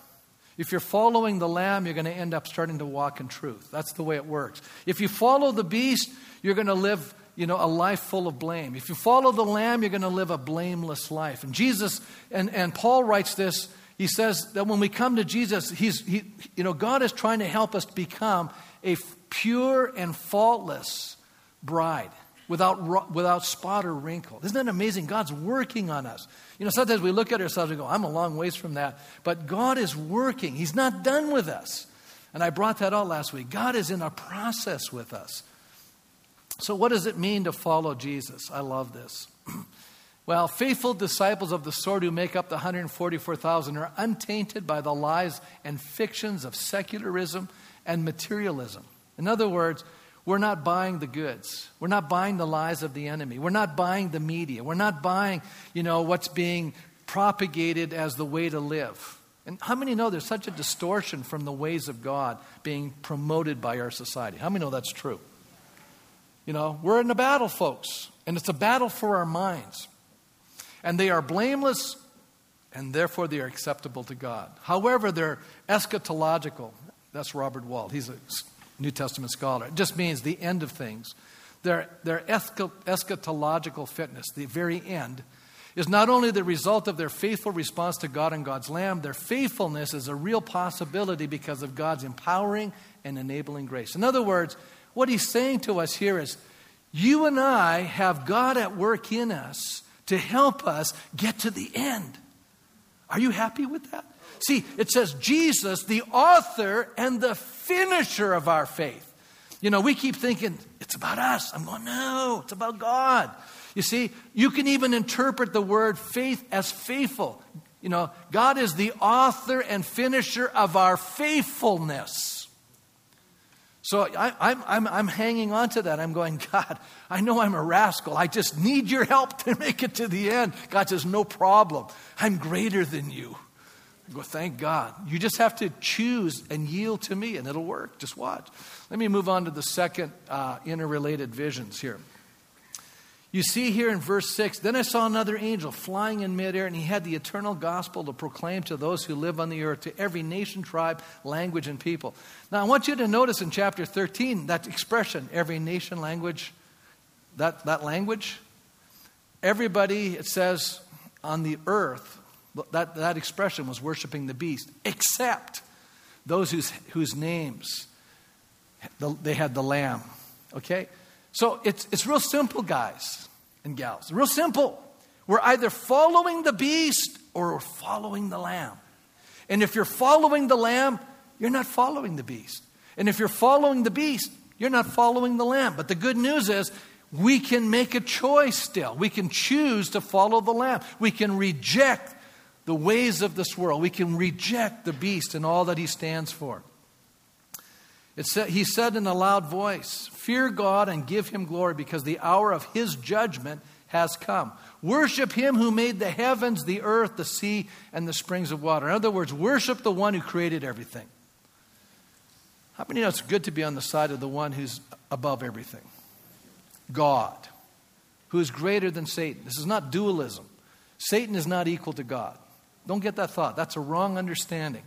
If you're following the lamb, you're going to end up starting to walk in truth. That's the way it works. If you follow the beast, you're going to live you know, a life full of blame. If you follow the lamb, you're going to live a blameless life. And Jesus, and, and Paul writes this, he says that when we come to Jesus, he's, he, you know, God is trying to help us become a pure and faultless bride without, without spot or wrinkle. Isn't that amazing? God's working on us. You know, sometimes we look at ourselves and go, I'm a long ways from that. But God is working, He's not done with us. And I brought that out last week. God is in a process with us. So, what does it mean to follow Jesus? I love this. (clears throat) Well, faithful disciples of the sword who make up the 144,000 are untainted by the lies and fictions of secularism and materialism. In other words, we're not buying the goods. We're not buying the lies of the enemy. We're not buying the media. We're not buying, you know, what's being propagated as the way to live. And how many know there's such a distortion from the ways of God being promoted by our society? How many know that's true? You know, we're in a battle, folks, and it's a battle for our minds. And they are blameless, and therefore they are acceptable to God. However, they're eschatological. That's Robert Wall. He's a New Testament scholar. It just means the end of things. Their, their eschatological fitness, the very end, is not only the result of their faithful response to God and God's Lamb, their faithfulness is a real possibility because of God's empowering and enabling grace. In other words, what he's saying to us here is you and I have God at work in us to help us get to the end. Are you happy with that? See, it says Jesus, the author and the finisher of our faith. You know, we keep thinking, it's about us. I'm going, no, it's about God. You see, you can even interpret the word faith as faithful. You know, God is the author and finisher of our faithfulness. So I, am I'm, I'm, I'm hanging on to that. I'm going, God, I know I'm a rascal. I just need your help to make it to the end. God says, no problem. I'm greater than you. Go, thank God. You just have to choose and yield to me, and it'll work. Just watch. Let me move on to the second uh, interrelated visions here. You see here in verse 6 Then I saw another angel flying in midair, and he had the eternal gospel to proclaim to those who live on the earth, to every nation, tribe, language, and people. Now, I want you to notice in chapter 13 that expression, every nation, language, that, that language. Everybody, it says, on the earth that, that expression was worshiping the beast, except those whose, whose names they had the lamb. Okay? So it's, it's real simple, guys and gals. Real simple. We're either following the beast or we're following the lamb. And if you're following the lamb, you're not following the beast. And if you're following the beast, you're not following the lamb. But the good news is we can make a choice still. We can choose to follow the lamb. We can reject the ways of this world. We can reject the beast and all that he stands for. It said, he said in a loud voice, Fear God and give him glory because the hour of his judgment has come. Worship him who made the heavens, the earth, the sea, and the springs of water. In other words, worship the one who created everything. How many know it's good to be on the side of the one who's above everything? God, who is greater than Satan. This is not dualism. Satan is not equal to God. Don't get that thought. That's a wrong understanding.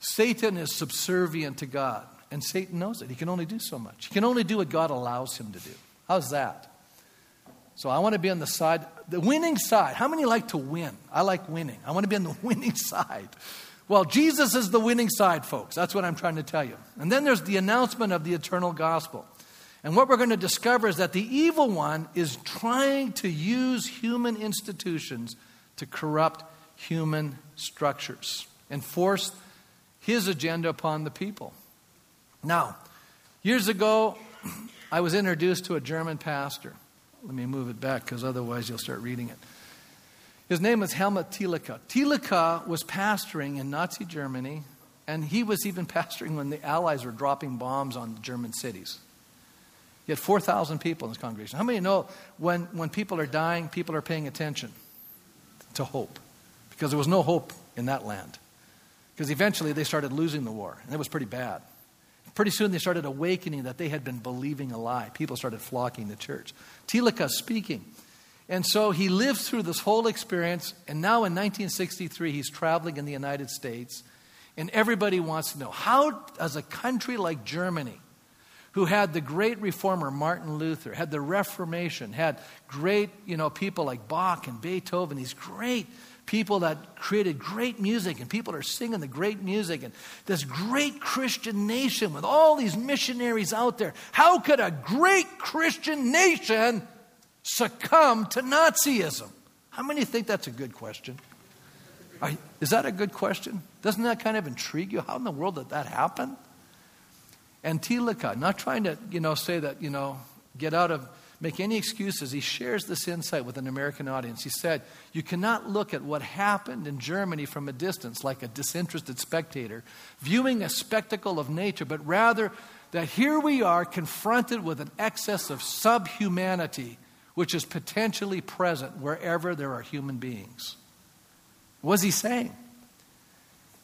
Satan is subservient to God, and Satan knows it. He can only do so much. He can only do what God allows him to do. How's that? So I want to be on the side, the winning side. How many like to win? I like winning. I want to be on the (laughs) winning side. Well, Jesus is the winning side, folks. That's what I'm trying to tell you. And then there's the announcement of the eternal gospel. And what we're going to discover is that the evil one is trying to use human institutions to corrupt human structures and forced his agenda upon the people. Now, years ago, I was introduced to a German pastor. Let me move it back because otherwise you'll start reading it. His name was Helmut Thielicke. Thielicke was pastoring in Nazi Germany, and he was even (laughs) pastoring when the Allies were dropping bombs on German cities. He had 4,000 people in his congregation. How many know when, when people are dying, people are paying attention to hope? Because there was no hope in that land. Because eventually they started losing the war, and it was pretty bad. Pretty soon they started awakening that they had been believing a lie. People started flocking to church. Thielicke speaking. And so he lived through this whole experience, and now in 1963 he's traveling in the United States, and everybody wants to know how does a country like Germany, who had the great reformer Martin Luther, had the Reformation, had great, you know, people like Bach and Beethoven, these great people that created great music, and people are singing the great music, and this great Christian nation with all these missionaries out there. How could a great Christian nation succumb to Nazism? How many think that's a good question? is that a good question? Doesn't that kind of intrigue you? How in the world did that happen? And Thielicke, not trying to, you know, say that, you know, get out of make any excuses. He shares this insight with an American audience. He said, You cannot look at what happened in Germany from a distance like a disinterested spectator, viewing a spectacle of nature, but rather that here we are confronted with an excess of subhumanity which is potentially present wherever there are human beings. What's he saying?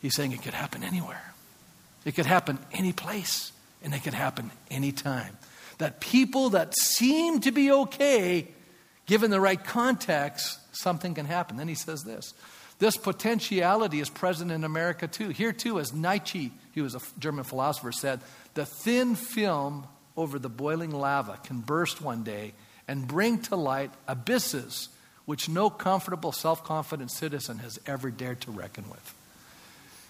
He's saying it could happen anywhere. It could happen any place, and it could happen anytime. That people that seem to be okay, given the right context, something can happen. Then he says this this potentiality is present in America too. Here too, as Nietzsche, he was a German philosopher, said, the thin film over the boiling lava can burst one day and bring to light abysses which no comfortable, self confident citizen has ever dared to reckon with.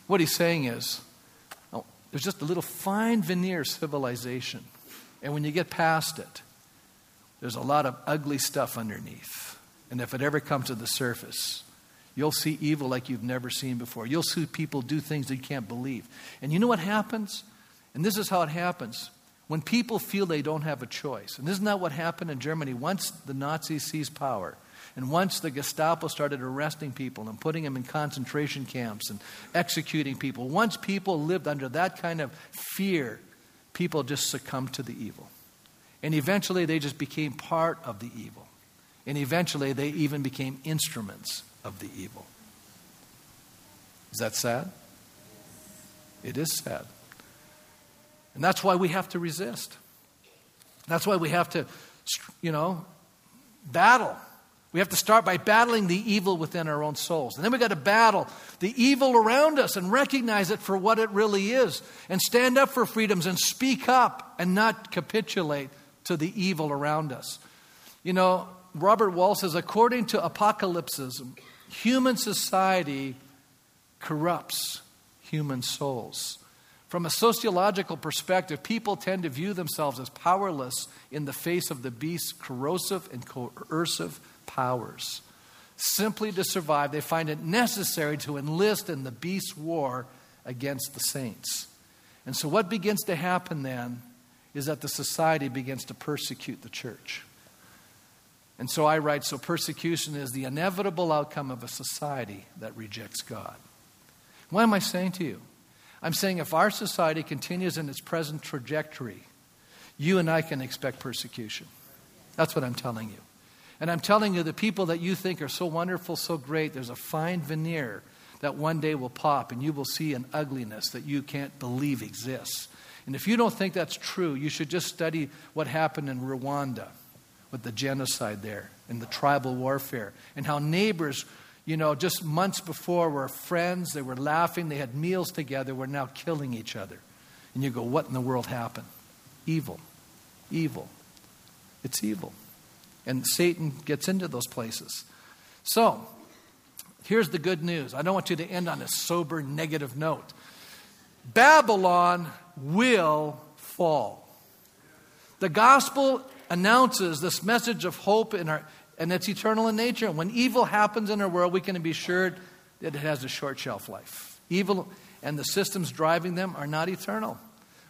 What he's saying is oh, there's just a little fine veneer civilization. And when you get past it, there's a lot of ugly stuff underneath. And if it ever comes to the surface, you'll see evil like you've never seen before. You'll see people do things that you can't believe. And you know what happens? And this is how it happens. When people feel they don't have a choice, and this isn't that what happened in Germany once the Nazis seized power? And once the Gestapo started arresting people and putting them in concentration camps and executing people, once people lived under that kind of fear, people just succumbed to the evil. And eventually they just became part of the evil. And eventually they even became instruments of the evil. Is that sad? It is sad. And that's why we have to resist. That's why we have to, you know, battle. We have to start by battling the evil within our own souls. And then we've got to battle the evil around us and recognize it for what it really is. And stand up for freedoms and speak up and not capitulate to the evil around us. You know, Robert Wall says according to apocalypticism, human society corrupts human souls. From a sociological perspective, people tend to view themselves as powerless in the face of the beast's corrosive and coercive powers. Simply to survive, they find it necessary to enlist in the beast's war against the saints. And so, what begins to happen then is that the society begins to persecute the church. And so I write so persecution is the inevitable outcome of a society that rejects God. What am I saying to you? I'm saying if our society continues in its present trajectory, you and I can expect persecution. That's what I'm telling you. And I'm telling you, the people that you think are so wonderful, so great, there's a fine veneer that one day will pop and you will see an ugliness that you can't believe exists. And if you don't think that's true, you should just study what happened in Rwanda with the genocide there and the tribal warfare and how neighbors you know, just months before were friends, they were laughing, they had meals together, were now killing each other. And you go, what in the world happened? Evil. Evil. It's evil. And Satan gets into those places. So, here's the good news. I don't want you to end on a sober, negative note. Babylon will fall. The gospel announces this message of hope in our and it's eternal in nature. And when evil happens in our world, we can be sure that it has a short shelf life. Evil and the systems driving them are not eternal.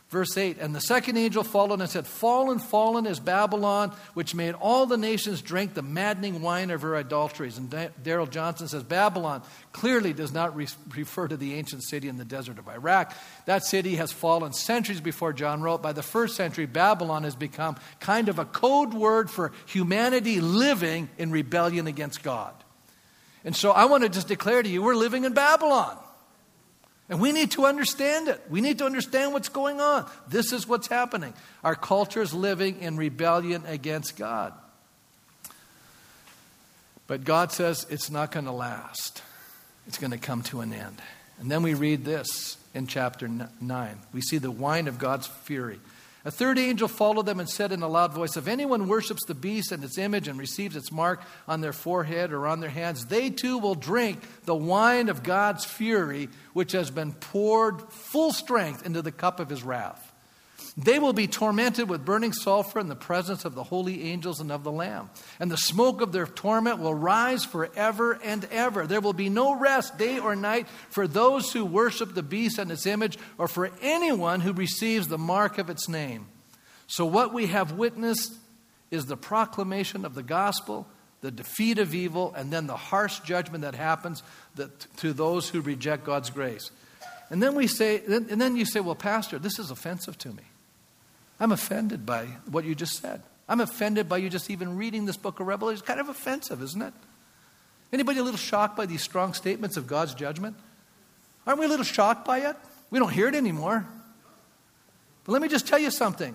Verse 8 And the second angel followed and said, Fallen, fallen is Babylon, which made all the nations drink the maddening wine of her adulteries. And Darrell Johnson says, Babylon clearly does not re- refer to the ancient city in the desert of Iraq. That city has fallen centuries before John wrote. By the first century, Babylon has become kind of a code word for humanity living in rebellion against God. And so I want to just declare to you, we're living in Babylon. And we need to understand it. We need to understand what's going on. This is what's happening. Our culture is living in rebellion against God. But God says it's not going to last, it's going to come to an end. And then we read this in chapter 9. We see the wine of God's fury. A third angel followed them and said in a loud voice, If anyone worships the beast and its image and receives its mark on their forehead or on their hands, they too will drink the wine of God's fury, which has been poured full strength into the cup of his wrath. They will be tormented with burning sulfur in the presence of the holy angels and of the Lamb. And the smoke of their torment will rise forever and ever. There will be no rest day or night for those who worship the beast and its image, or for anyone who receives the mark of its name. So, what we have witnessed is the proclamation of the gospel, the defeat of evil, and then the harsh judgment that happens to those who reject God's grace. And then we say, and then you say, well, Pastor, this is offensive to me. I'm offended by what you just said. I'm offended by you just even reading this book of Revelation. It's kind of offensive, isn't it? Anybody a little shocked by these strong statements of God's judgment? Aren't we a little shocked by it? We don't hear it anymore. But let me just tell you something.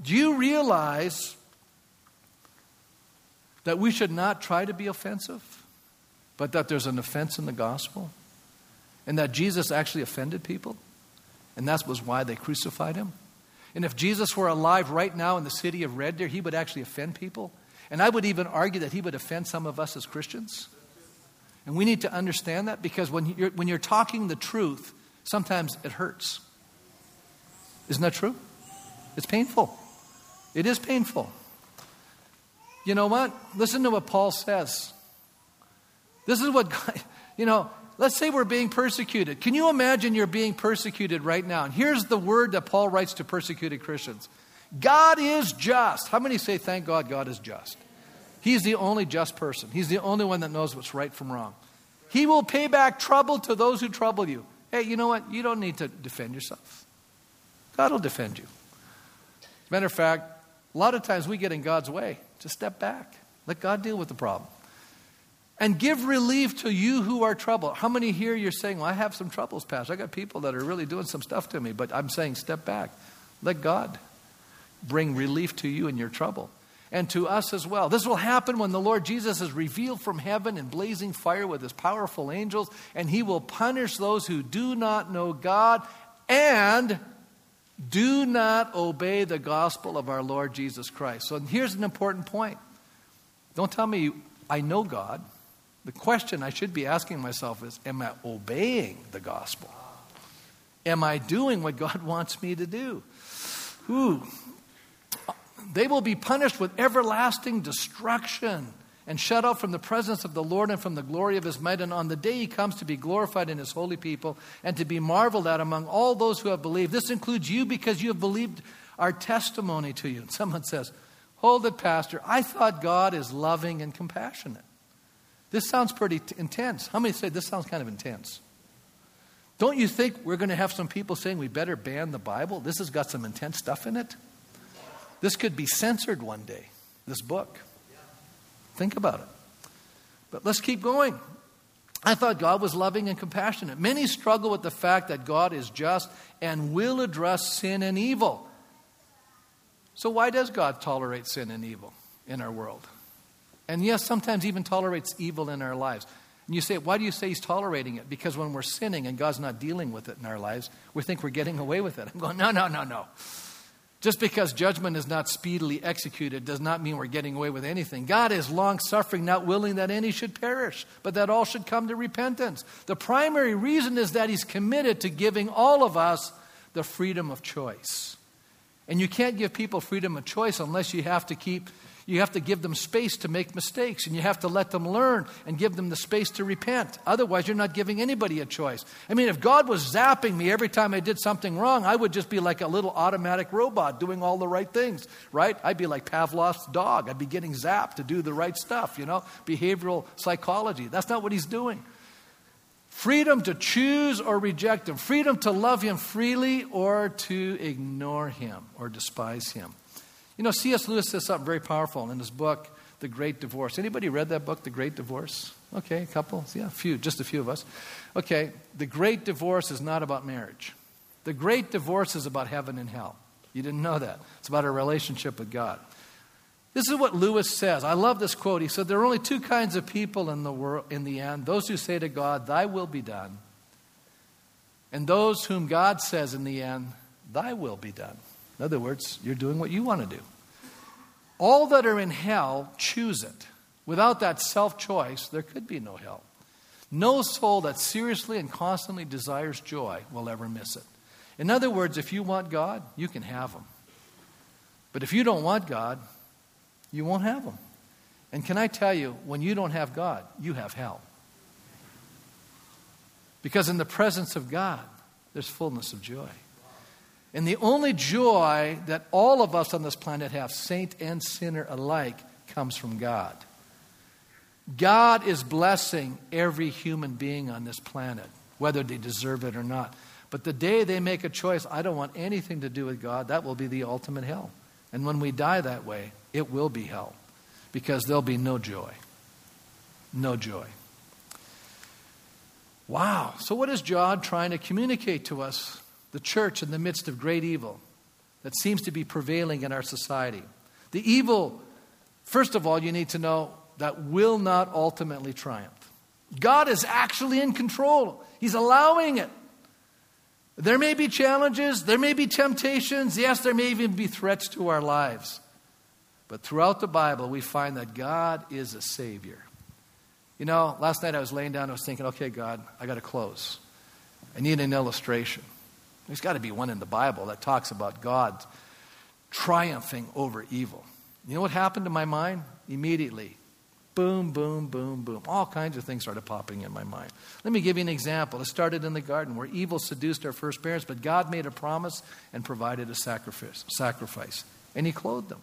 Do you realize that we should not try to be offensive, but that there's an offense in the gospel? And that Jesus actually offended people? And that was why they crucified him? And if Jesus were alive right now in the city of Red Deer, he would actually offend people. And I would even argue that he would offend some of us as Christians. And we need to understand that because when you're, when you're talking the truth, sometimes it hurts. Isn't that true? It's painful. It is painful. You know what? Listen to what Paul says. This is what, (laughs) God, you know, Let's say we're being persecuted. Can you imagine you're being persecuted right now? And here's the word that Paul writes to persecuted Christians God is just. How many say, Thank God, God is just? He's the only just person. He's the only one that knows what's right from wrong. He will pay back trouble to those who trouble you. Hey, you know what? You don't need to defend yourself. God will defend you. As a matter of fact, a lot of times we get in God's way. Just step back. Let God deal with the problem and give relief to you who are troubled. How many here you're saying, Well, I have some troubles, Pastor. I got people that are really doing some stuff to me, but I'm saying, step back. Let God bring relief to you in your trouble and to us as well. This will happen when the Lord Jesus is revealed from heaven in blazing fire with his powerful angels, and he will punish those who do not know God and do not obey the gospel of our Lord Jesus Christ. So here's an important point. Don't tell me I know God. The question I should be asking myself is Am I obeying the gospel? Am I doing what God (laughs) wants me to do? Who? They will be punished with everlasting destruction and shut out from the presence of the Lord and from the glory of his might. And on the day he comes to be glorified in his holy people and to be marveled at among all those who have believed. This includes you because you have believed our testimony to you. And (laughs) someone says, Hold it, Pastor. I thought God is loving and compassionate. This sounds pretty t- intense. How many say this sounds kind of intense? Don't you think we're going to have some people saying we better ban the Bible? This has got some intense stuff in it. This could be censored one day, this book. Think about it. But let's keep going. I thought God was loving and compassionate. Many struggle with the fact that God is just and will address sin and evil. So, why does God tolerate sin and evil in our world? And yes, sometimes even tolerates evil in our lives. And you say, why do you say he's tolerating it? Because when we're sinning and God's not dealing with it in our lives, we think we're getting away with it. I'm going, no, no, no, no. Just because judgment is not speedily executed does not mean we're getting away with anything. God is long suffering, not willing that any should perish, but that all should come to repentance. The primary reason is that He's committed to giving all of us the freedom of choice. And you can't give people freedom of choice unless you have to keep you have to give them space to make mistakes, and you have to let them learn and give them the space to repent. Otherwise, you're not giving anybody a choice. I mean, if God was zapping me every time I did something wrong, I would just be like a little automatic robot doing all the right things, right? I'd be like Pavlov's dog. I'd be getting zapped to do the right stuff, you know? Behavioral psychology. That's not what he's doing. Freedom to choose or reject him, freedom to love him freely or to ignore him or despise him. You know, C.S. Lewis says something very powerful in his book, The Great Divorce. Anybody read that book, The Great Divorce? Okay, a couple? Yeah, a few, just a few of us. Okay, The Great Divorce is not about marriage. The Great Divorce is about heaven and hell. You didn't know that. It's about our relationship with God. This is what Lewis says. I love this quote. He said, There are only two kinds of people in the world in the end those who say to God, Thy will be done, and those whom God says in the end, Thy will be done. In other words, you're doing what you want to do. All that are in hell choose it. Without that self choice, there could be no hell. No soul that seriously and constantly desires joy will ever miss it. In other words, if you want God, you can have Him. But if you don't want God, you won't have Him. And can I tell you, when you don't have God, you have hell. Because in the presence of God, there's fullness of joy. And the only joy that all of us on this planet have, saint and sinner alike, comes from God. God is blessing every human being on this planet, whether they deserve it or not. But the day they make a choice, I don't want anything to do with God, that will be the ultimate hell. And when we die that way, it will be hell because there'll be no joy. No joy. Wow. So, what is God trying to communicate to us, the church, in the midst of great evil that seems to be prevailing in our society? The evil, first of all, you need to know that will not ultimately triumph. God is actually in control, He's allowing it. There may be challenges, there may be temptations, yes, there may even be threats to our lives. But throughout the Bible, we find that God is a Savior. You know, last night I was laying down, I was thinking, okay, God, I got to close. I need an illustration. There's got to be one in the Bible that talks about God triumphing over evil. You know what happened to my mind? Immediately. Boom, boom, boom, boom. All kinds of things started popping in my mind. Let me give you an example. It started in the garden where evil seduced our first parents, but God made a promise and provided a sacrifice. sacrifice and He clothed them.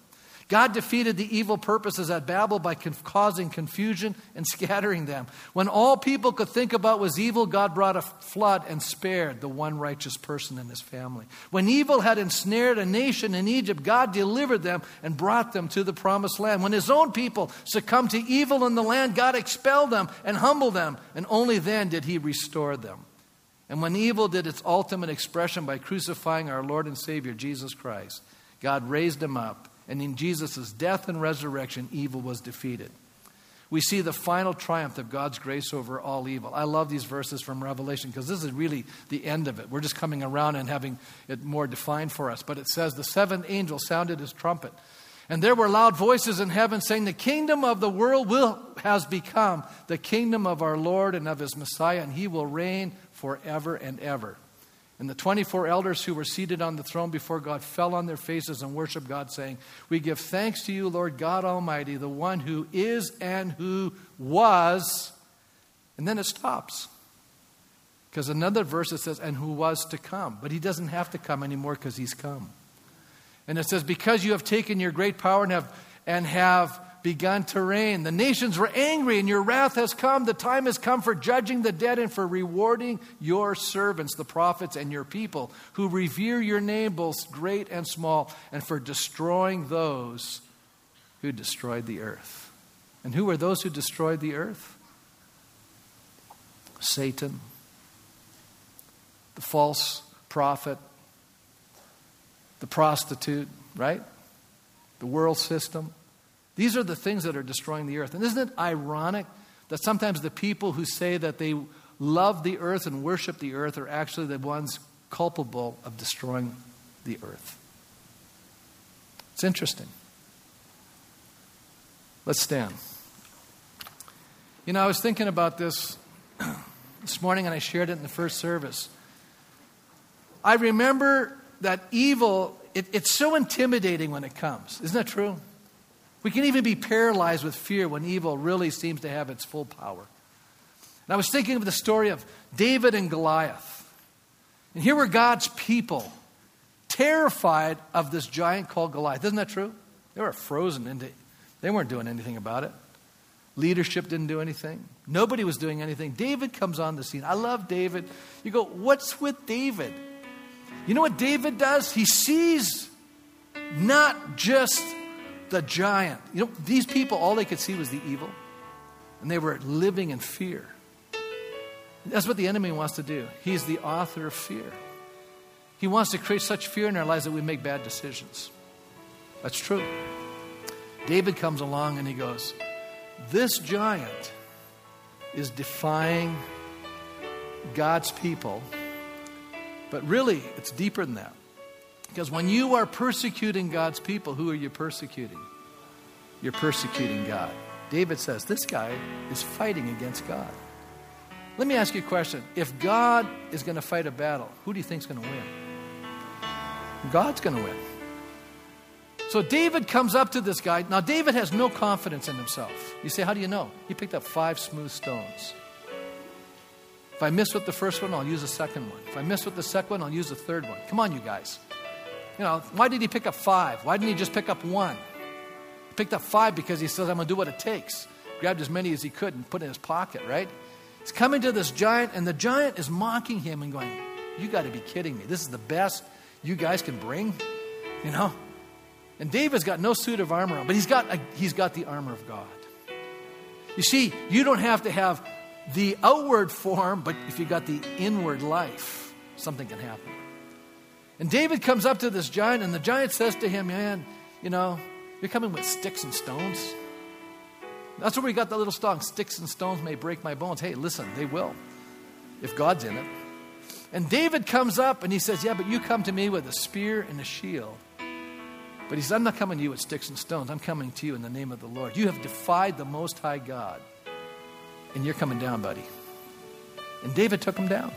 God defeated the evil purposes at Babel by causing confusion and (laughs) scattering them. When all people could think about was evil, God brought a flood and spared the one righteous person in his family. When evil had ensnared a nation in Egypt, God delivered them and brought them to the promised land. When his own people succumbed to evil in the land, God expelled them and humbled them, and only then did he restore them. And when evil did its ultimate expression by crucifying our Lord and Savior, Jesus Christ, God raised him up and in Jesus' death and resurrection, evil was defeated. We see the final triumph of God's grace over all evil. I love these verses from Revelation because this is really the end of it. We're just coming around and having it more defined for us. But it says, The seventh angel sounded his trumpet. And there were loud voices in heaven saying, The kingdom of the world will, has become the kingdom of our Lord and of his Messiah, and he will reign forever and ever. And the 24 elders who were seated on the throne before God fell on their faces and worshiped God, saying, We give thanks to you, Lord God Almighty, the one who is and who was. And then it stops. Because another verse it says, and who was to come. But he doesn't have to come anymore because he's come. And it says, Because you have taken your great power and have, and have begun to reign. The nations were angry, and your wrath has come. The time has come for judging the dead and for rewarding your servants, the prophets, and your people, who revere your name, both great and small, and for destroying those who destroyed the earth. And who were those who destroyed the earth? Satan, the false prophet, the prostitute, right? The world system. These are the things that are destroying the earth. And isn't it ironic that sometimes the people who say that they love the earth and worship the earth are actually the ones culpable of destroying the earth? It's interesting. Let's stand. You know, I was thinking about this (clears throat) this morning and I shared it in the first service. I remember that evil, it, it's so intimidating when it comes. Isn't that true? We can even be paralyzed with fear when evil really seems to have its full power. And I was thinking of the story of David and Goliath. And here were God's people terrified of this giant called Goliath. Isn't that true? They were frozen into they weren't doing anything about it. Leadership didn't do anything. Nobody was doing anything. David comes on the scene. I love David. You go, what's with David? You know what David does? He sees not just the giant. You know, these people, all they could see was the evil, and they were living in fear. That's what the enemy wants to do. He's the author of fear. He wants to create such fear in our lives that we make bad decisions. That's true. David comes along and he goes, This giant is defying God's people, but really, it's deeper than that. Because when you are persecuting God's people, who are you persecuting? You're persecuting God. David says, This guy is fighting against God. Let me ask you a question. If God is going to fight a battle, who do you think is going to win? God's going to win. So David comes up to this guy. Now, David has no confidence in himself. You say, How do you know? He picked up five smooth stones. If I miss with the first one, I'll use the second one. If I miss with the second one, I'll use the third one. Come on, you guys. You know, why did he pick up five? Why didn't he just pick up one? He picked up five because he says, I'm going to do what it takes. Grabbed as many as he could and put in his pocket, right? He's coming to this giant, and the giant is mocking him and going, You got to be kidding me. This is the best you guys can bring, you know? And David's got no suit of armor on, but he's got, a, he's got the armor of God. You see, you don't have to have the outward form, but if you got the inward life, something can happen. And David comes up to this giant, and the giant says to him, Man, you know, you're coming with sticks and stones. That's where we got the little song sticks and stones may break my bones. Hey, listen, they will, if God's in it. And David comes up and he says, Yeah, but you come to me with a spear and a shield. But he says, I'm not coming to you with sticks and stones. I'm coming to you in the name of the Lord. You have defied the Most High God, and you're coming down, buddy. And David took him down.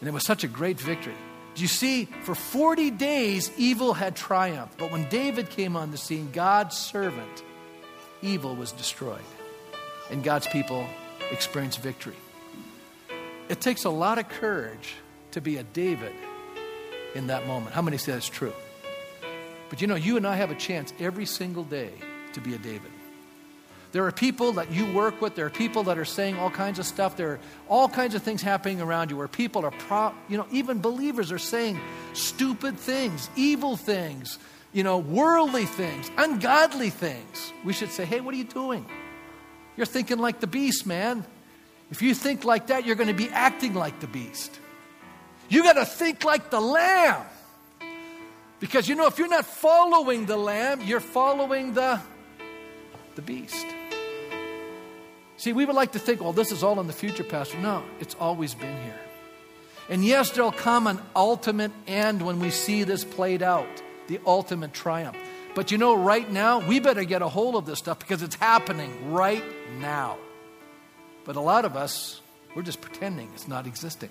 And it was such a great victory. Do you see, for 40 days, evil had triumphed. But when David came on the scene, God's servant, evil was destroyed. And God's people experienced victory. It takes a lot of courage to be a David in that moment. How many say that's true? But you know, you and I have a chance every single day to be a David. There are people that you work with, there are people that are saying all kinds of stuff, there are all kinds of things happening around you where people are, pro- you know, even believers are saying stupid things, evil things, you know, worldly things, ungodly things. We should say, hey, what are you doing? You're thinking like the beast, man. If you think like that, you're going to be acting like the beast. You got to think like the lamb. Because you know, if you're not following the lamb, you're following the, the beast. See, we would like to think, well, this is all in the future, Pastor. No, it's always been here. And yes, there'll come an ultimate end when we see this played out, the ultimate triumph. But you know, right now, we better get a hold of this stuff because it's happening right now. But a lot of us, we're just pretending it's not existing.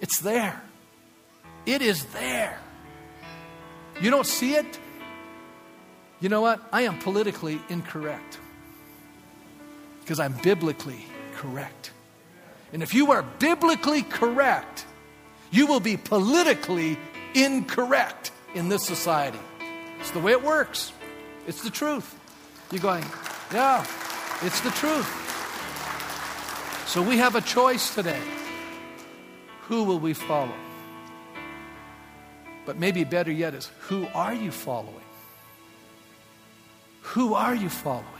It's there. It is there. You don't see it? You know what? I am politically incorrect because I'm biblically correct. And if you are biblically correct, you will be politically incorrect in this society. It's the way it works. It's the truth. You're going, yeah, it's the truth. So we have a choice today. Who will we follow? But maybe better yet is who are you following? Who are you following?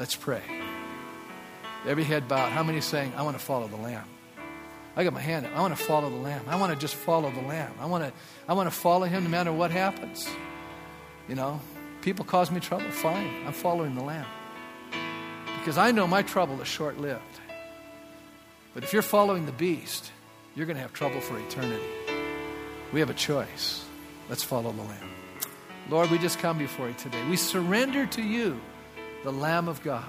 Let's pray. Every head bowed. How many saying, I want to follow the Lamb? I got my hand up. I want to follow the Lamb. I want to just follow the Lamb. I want to, I want to follow Him no matter what happens. You know, people cause me trouble. Fine. I'm following the Lamb. Because I know my trouble is short lived. But if you're following the beast, you're going to have trouble for eternity. We have a choice. Let's follow the Lamb. Lord, we just come before you today. We surrender to you, the Lamb of God.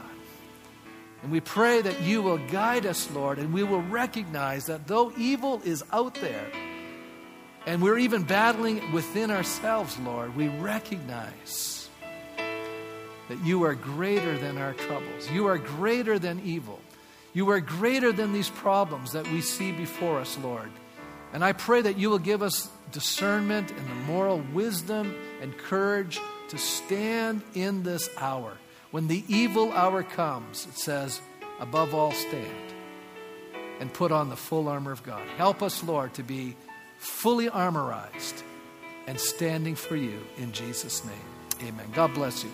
And we pray that you will guide us, Lord, and we will recognize that though evil is out there, and we're even battling within ourselves, Lord, we recognize that you are greater than our troubles. You are greater than evil. You are greater than these problems that we see before us, Lord. And I pray that you will give us discernment and the moral wisdom and courage to stand in this hour. When the evil hour comes, it says, above all, stand and put on the full armor of God. Help us, Lord, to be fully armorized and standing for you in Jesus' name. Amen. God bless you.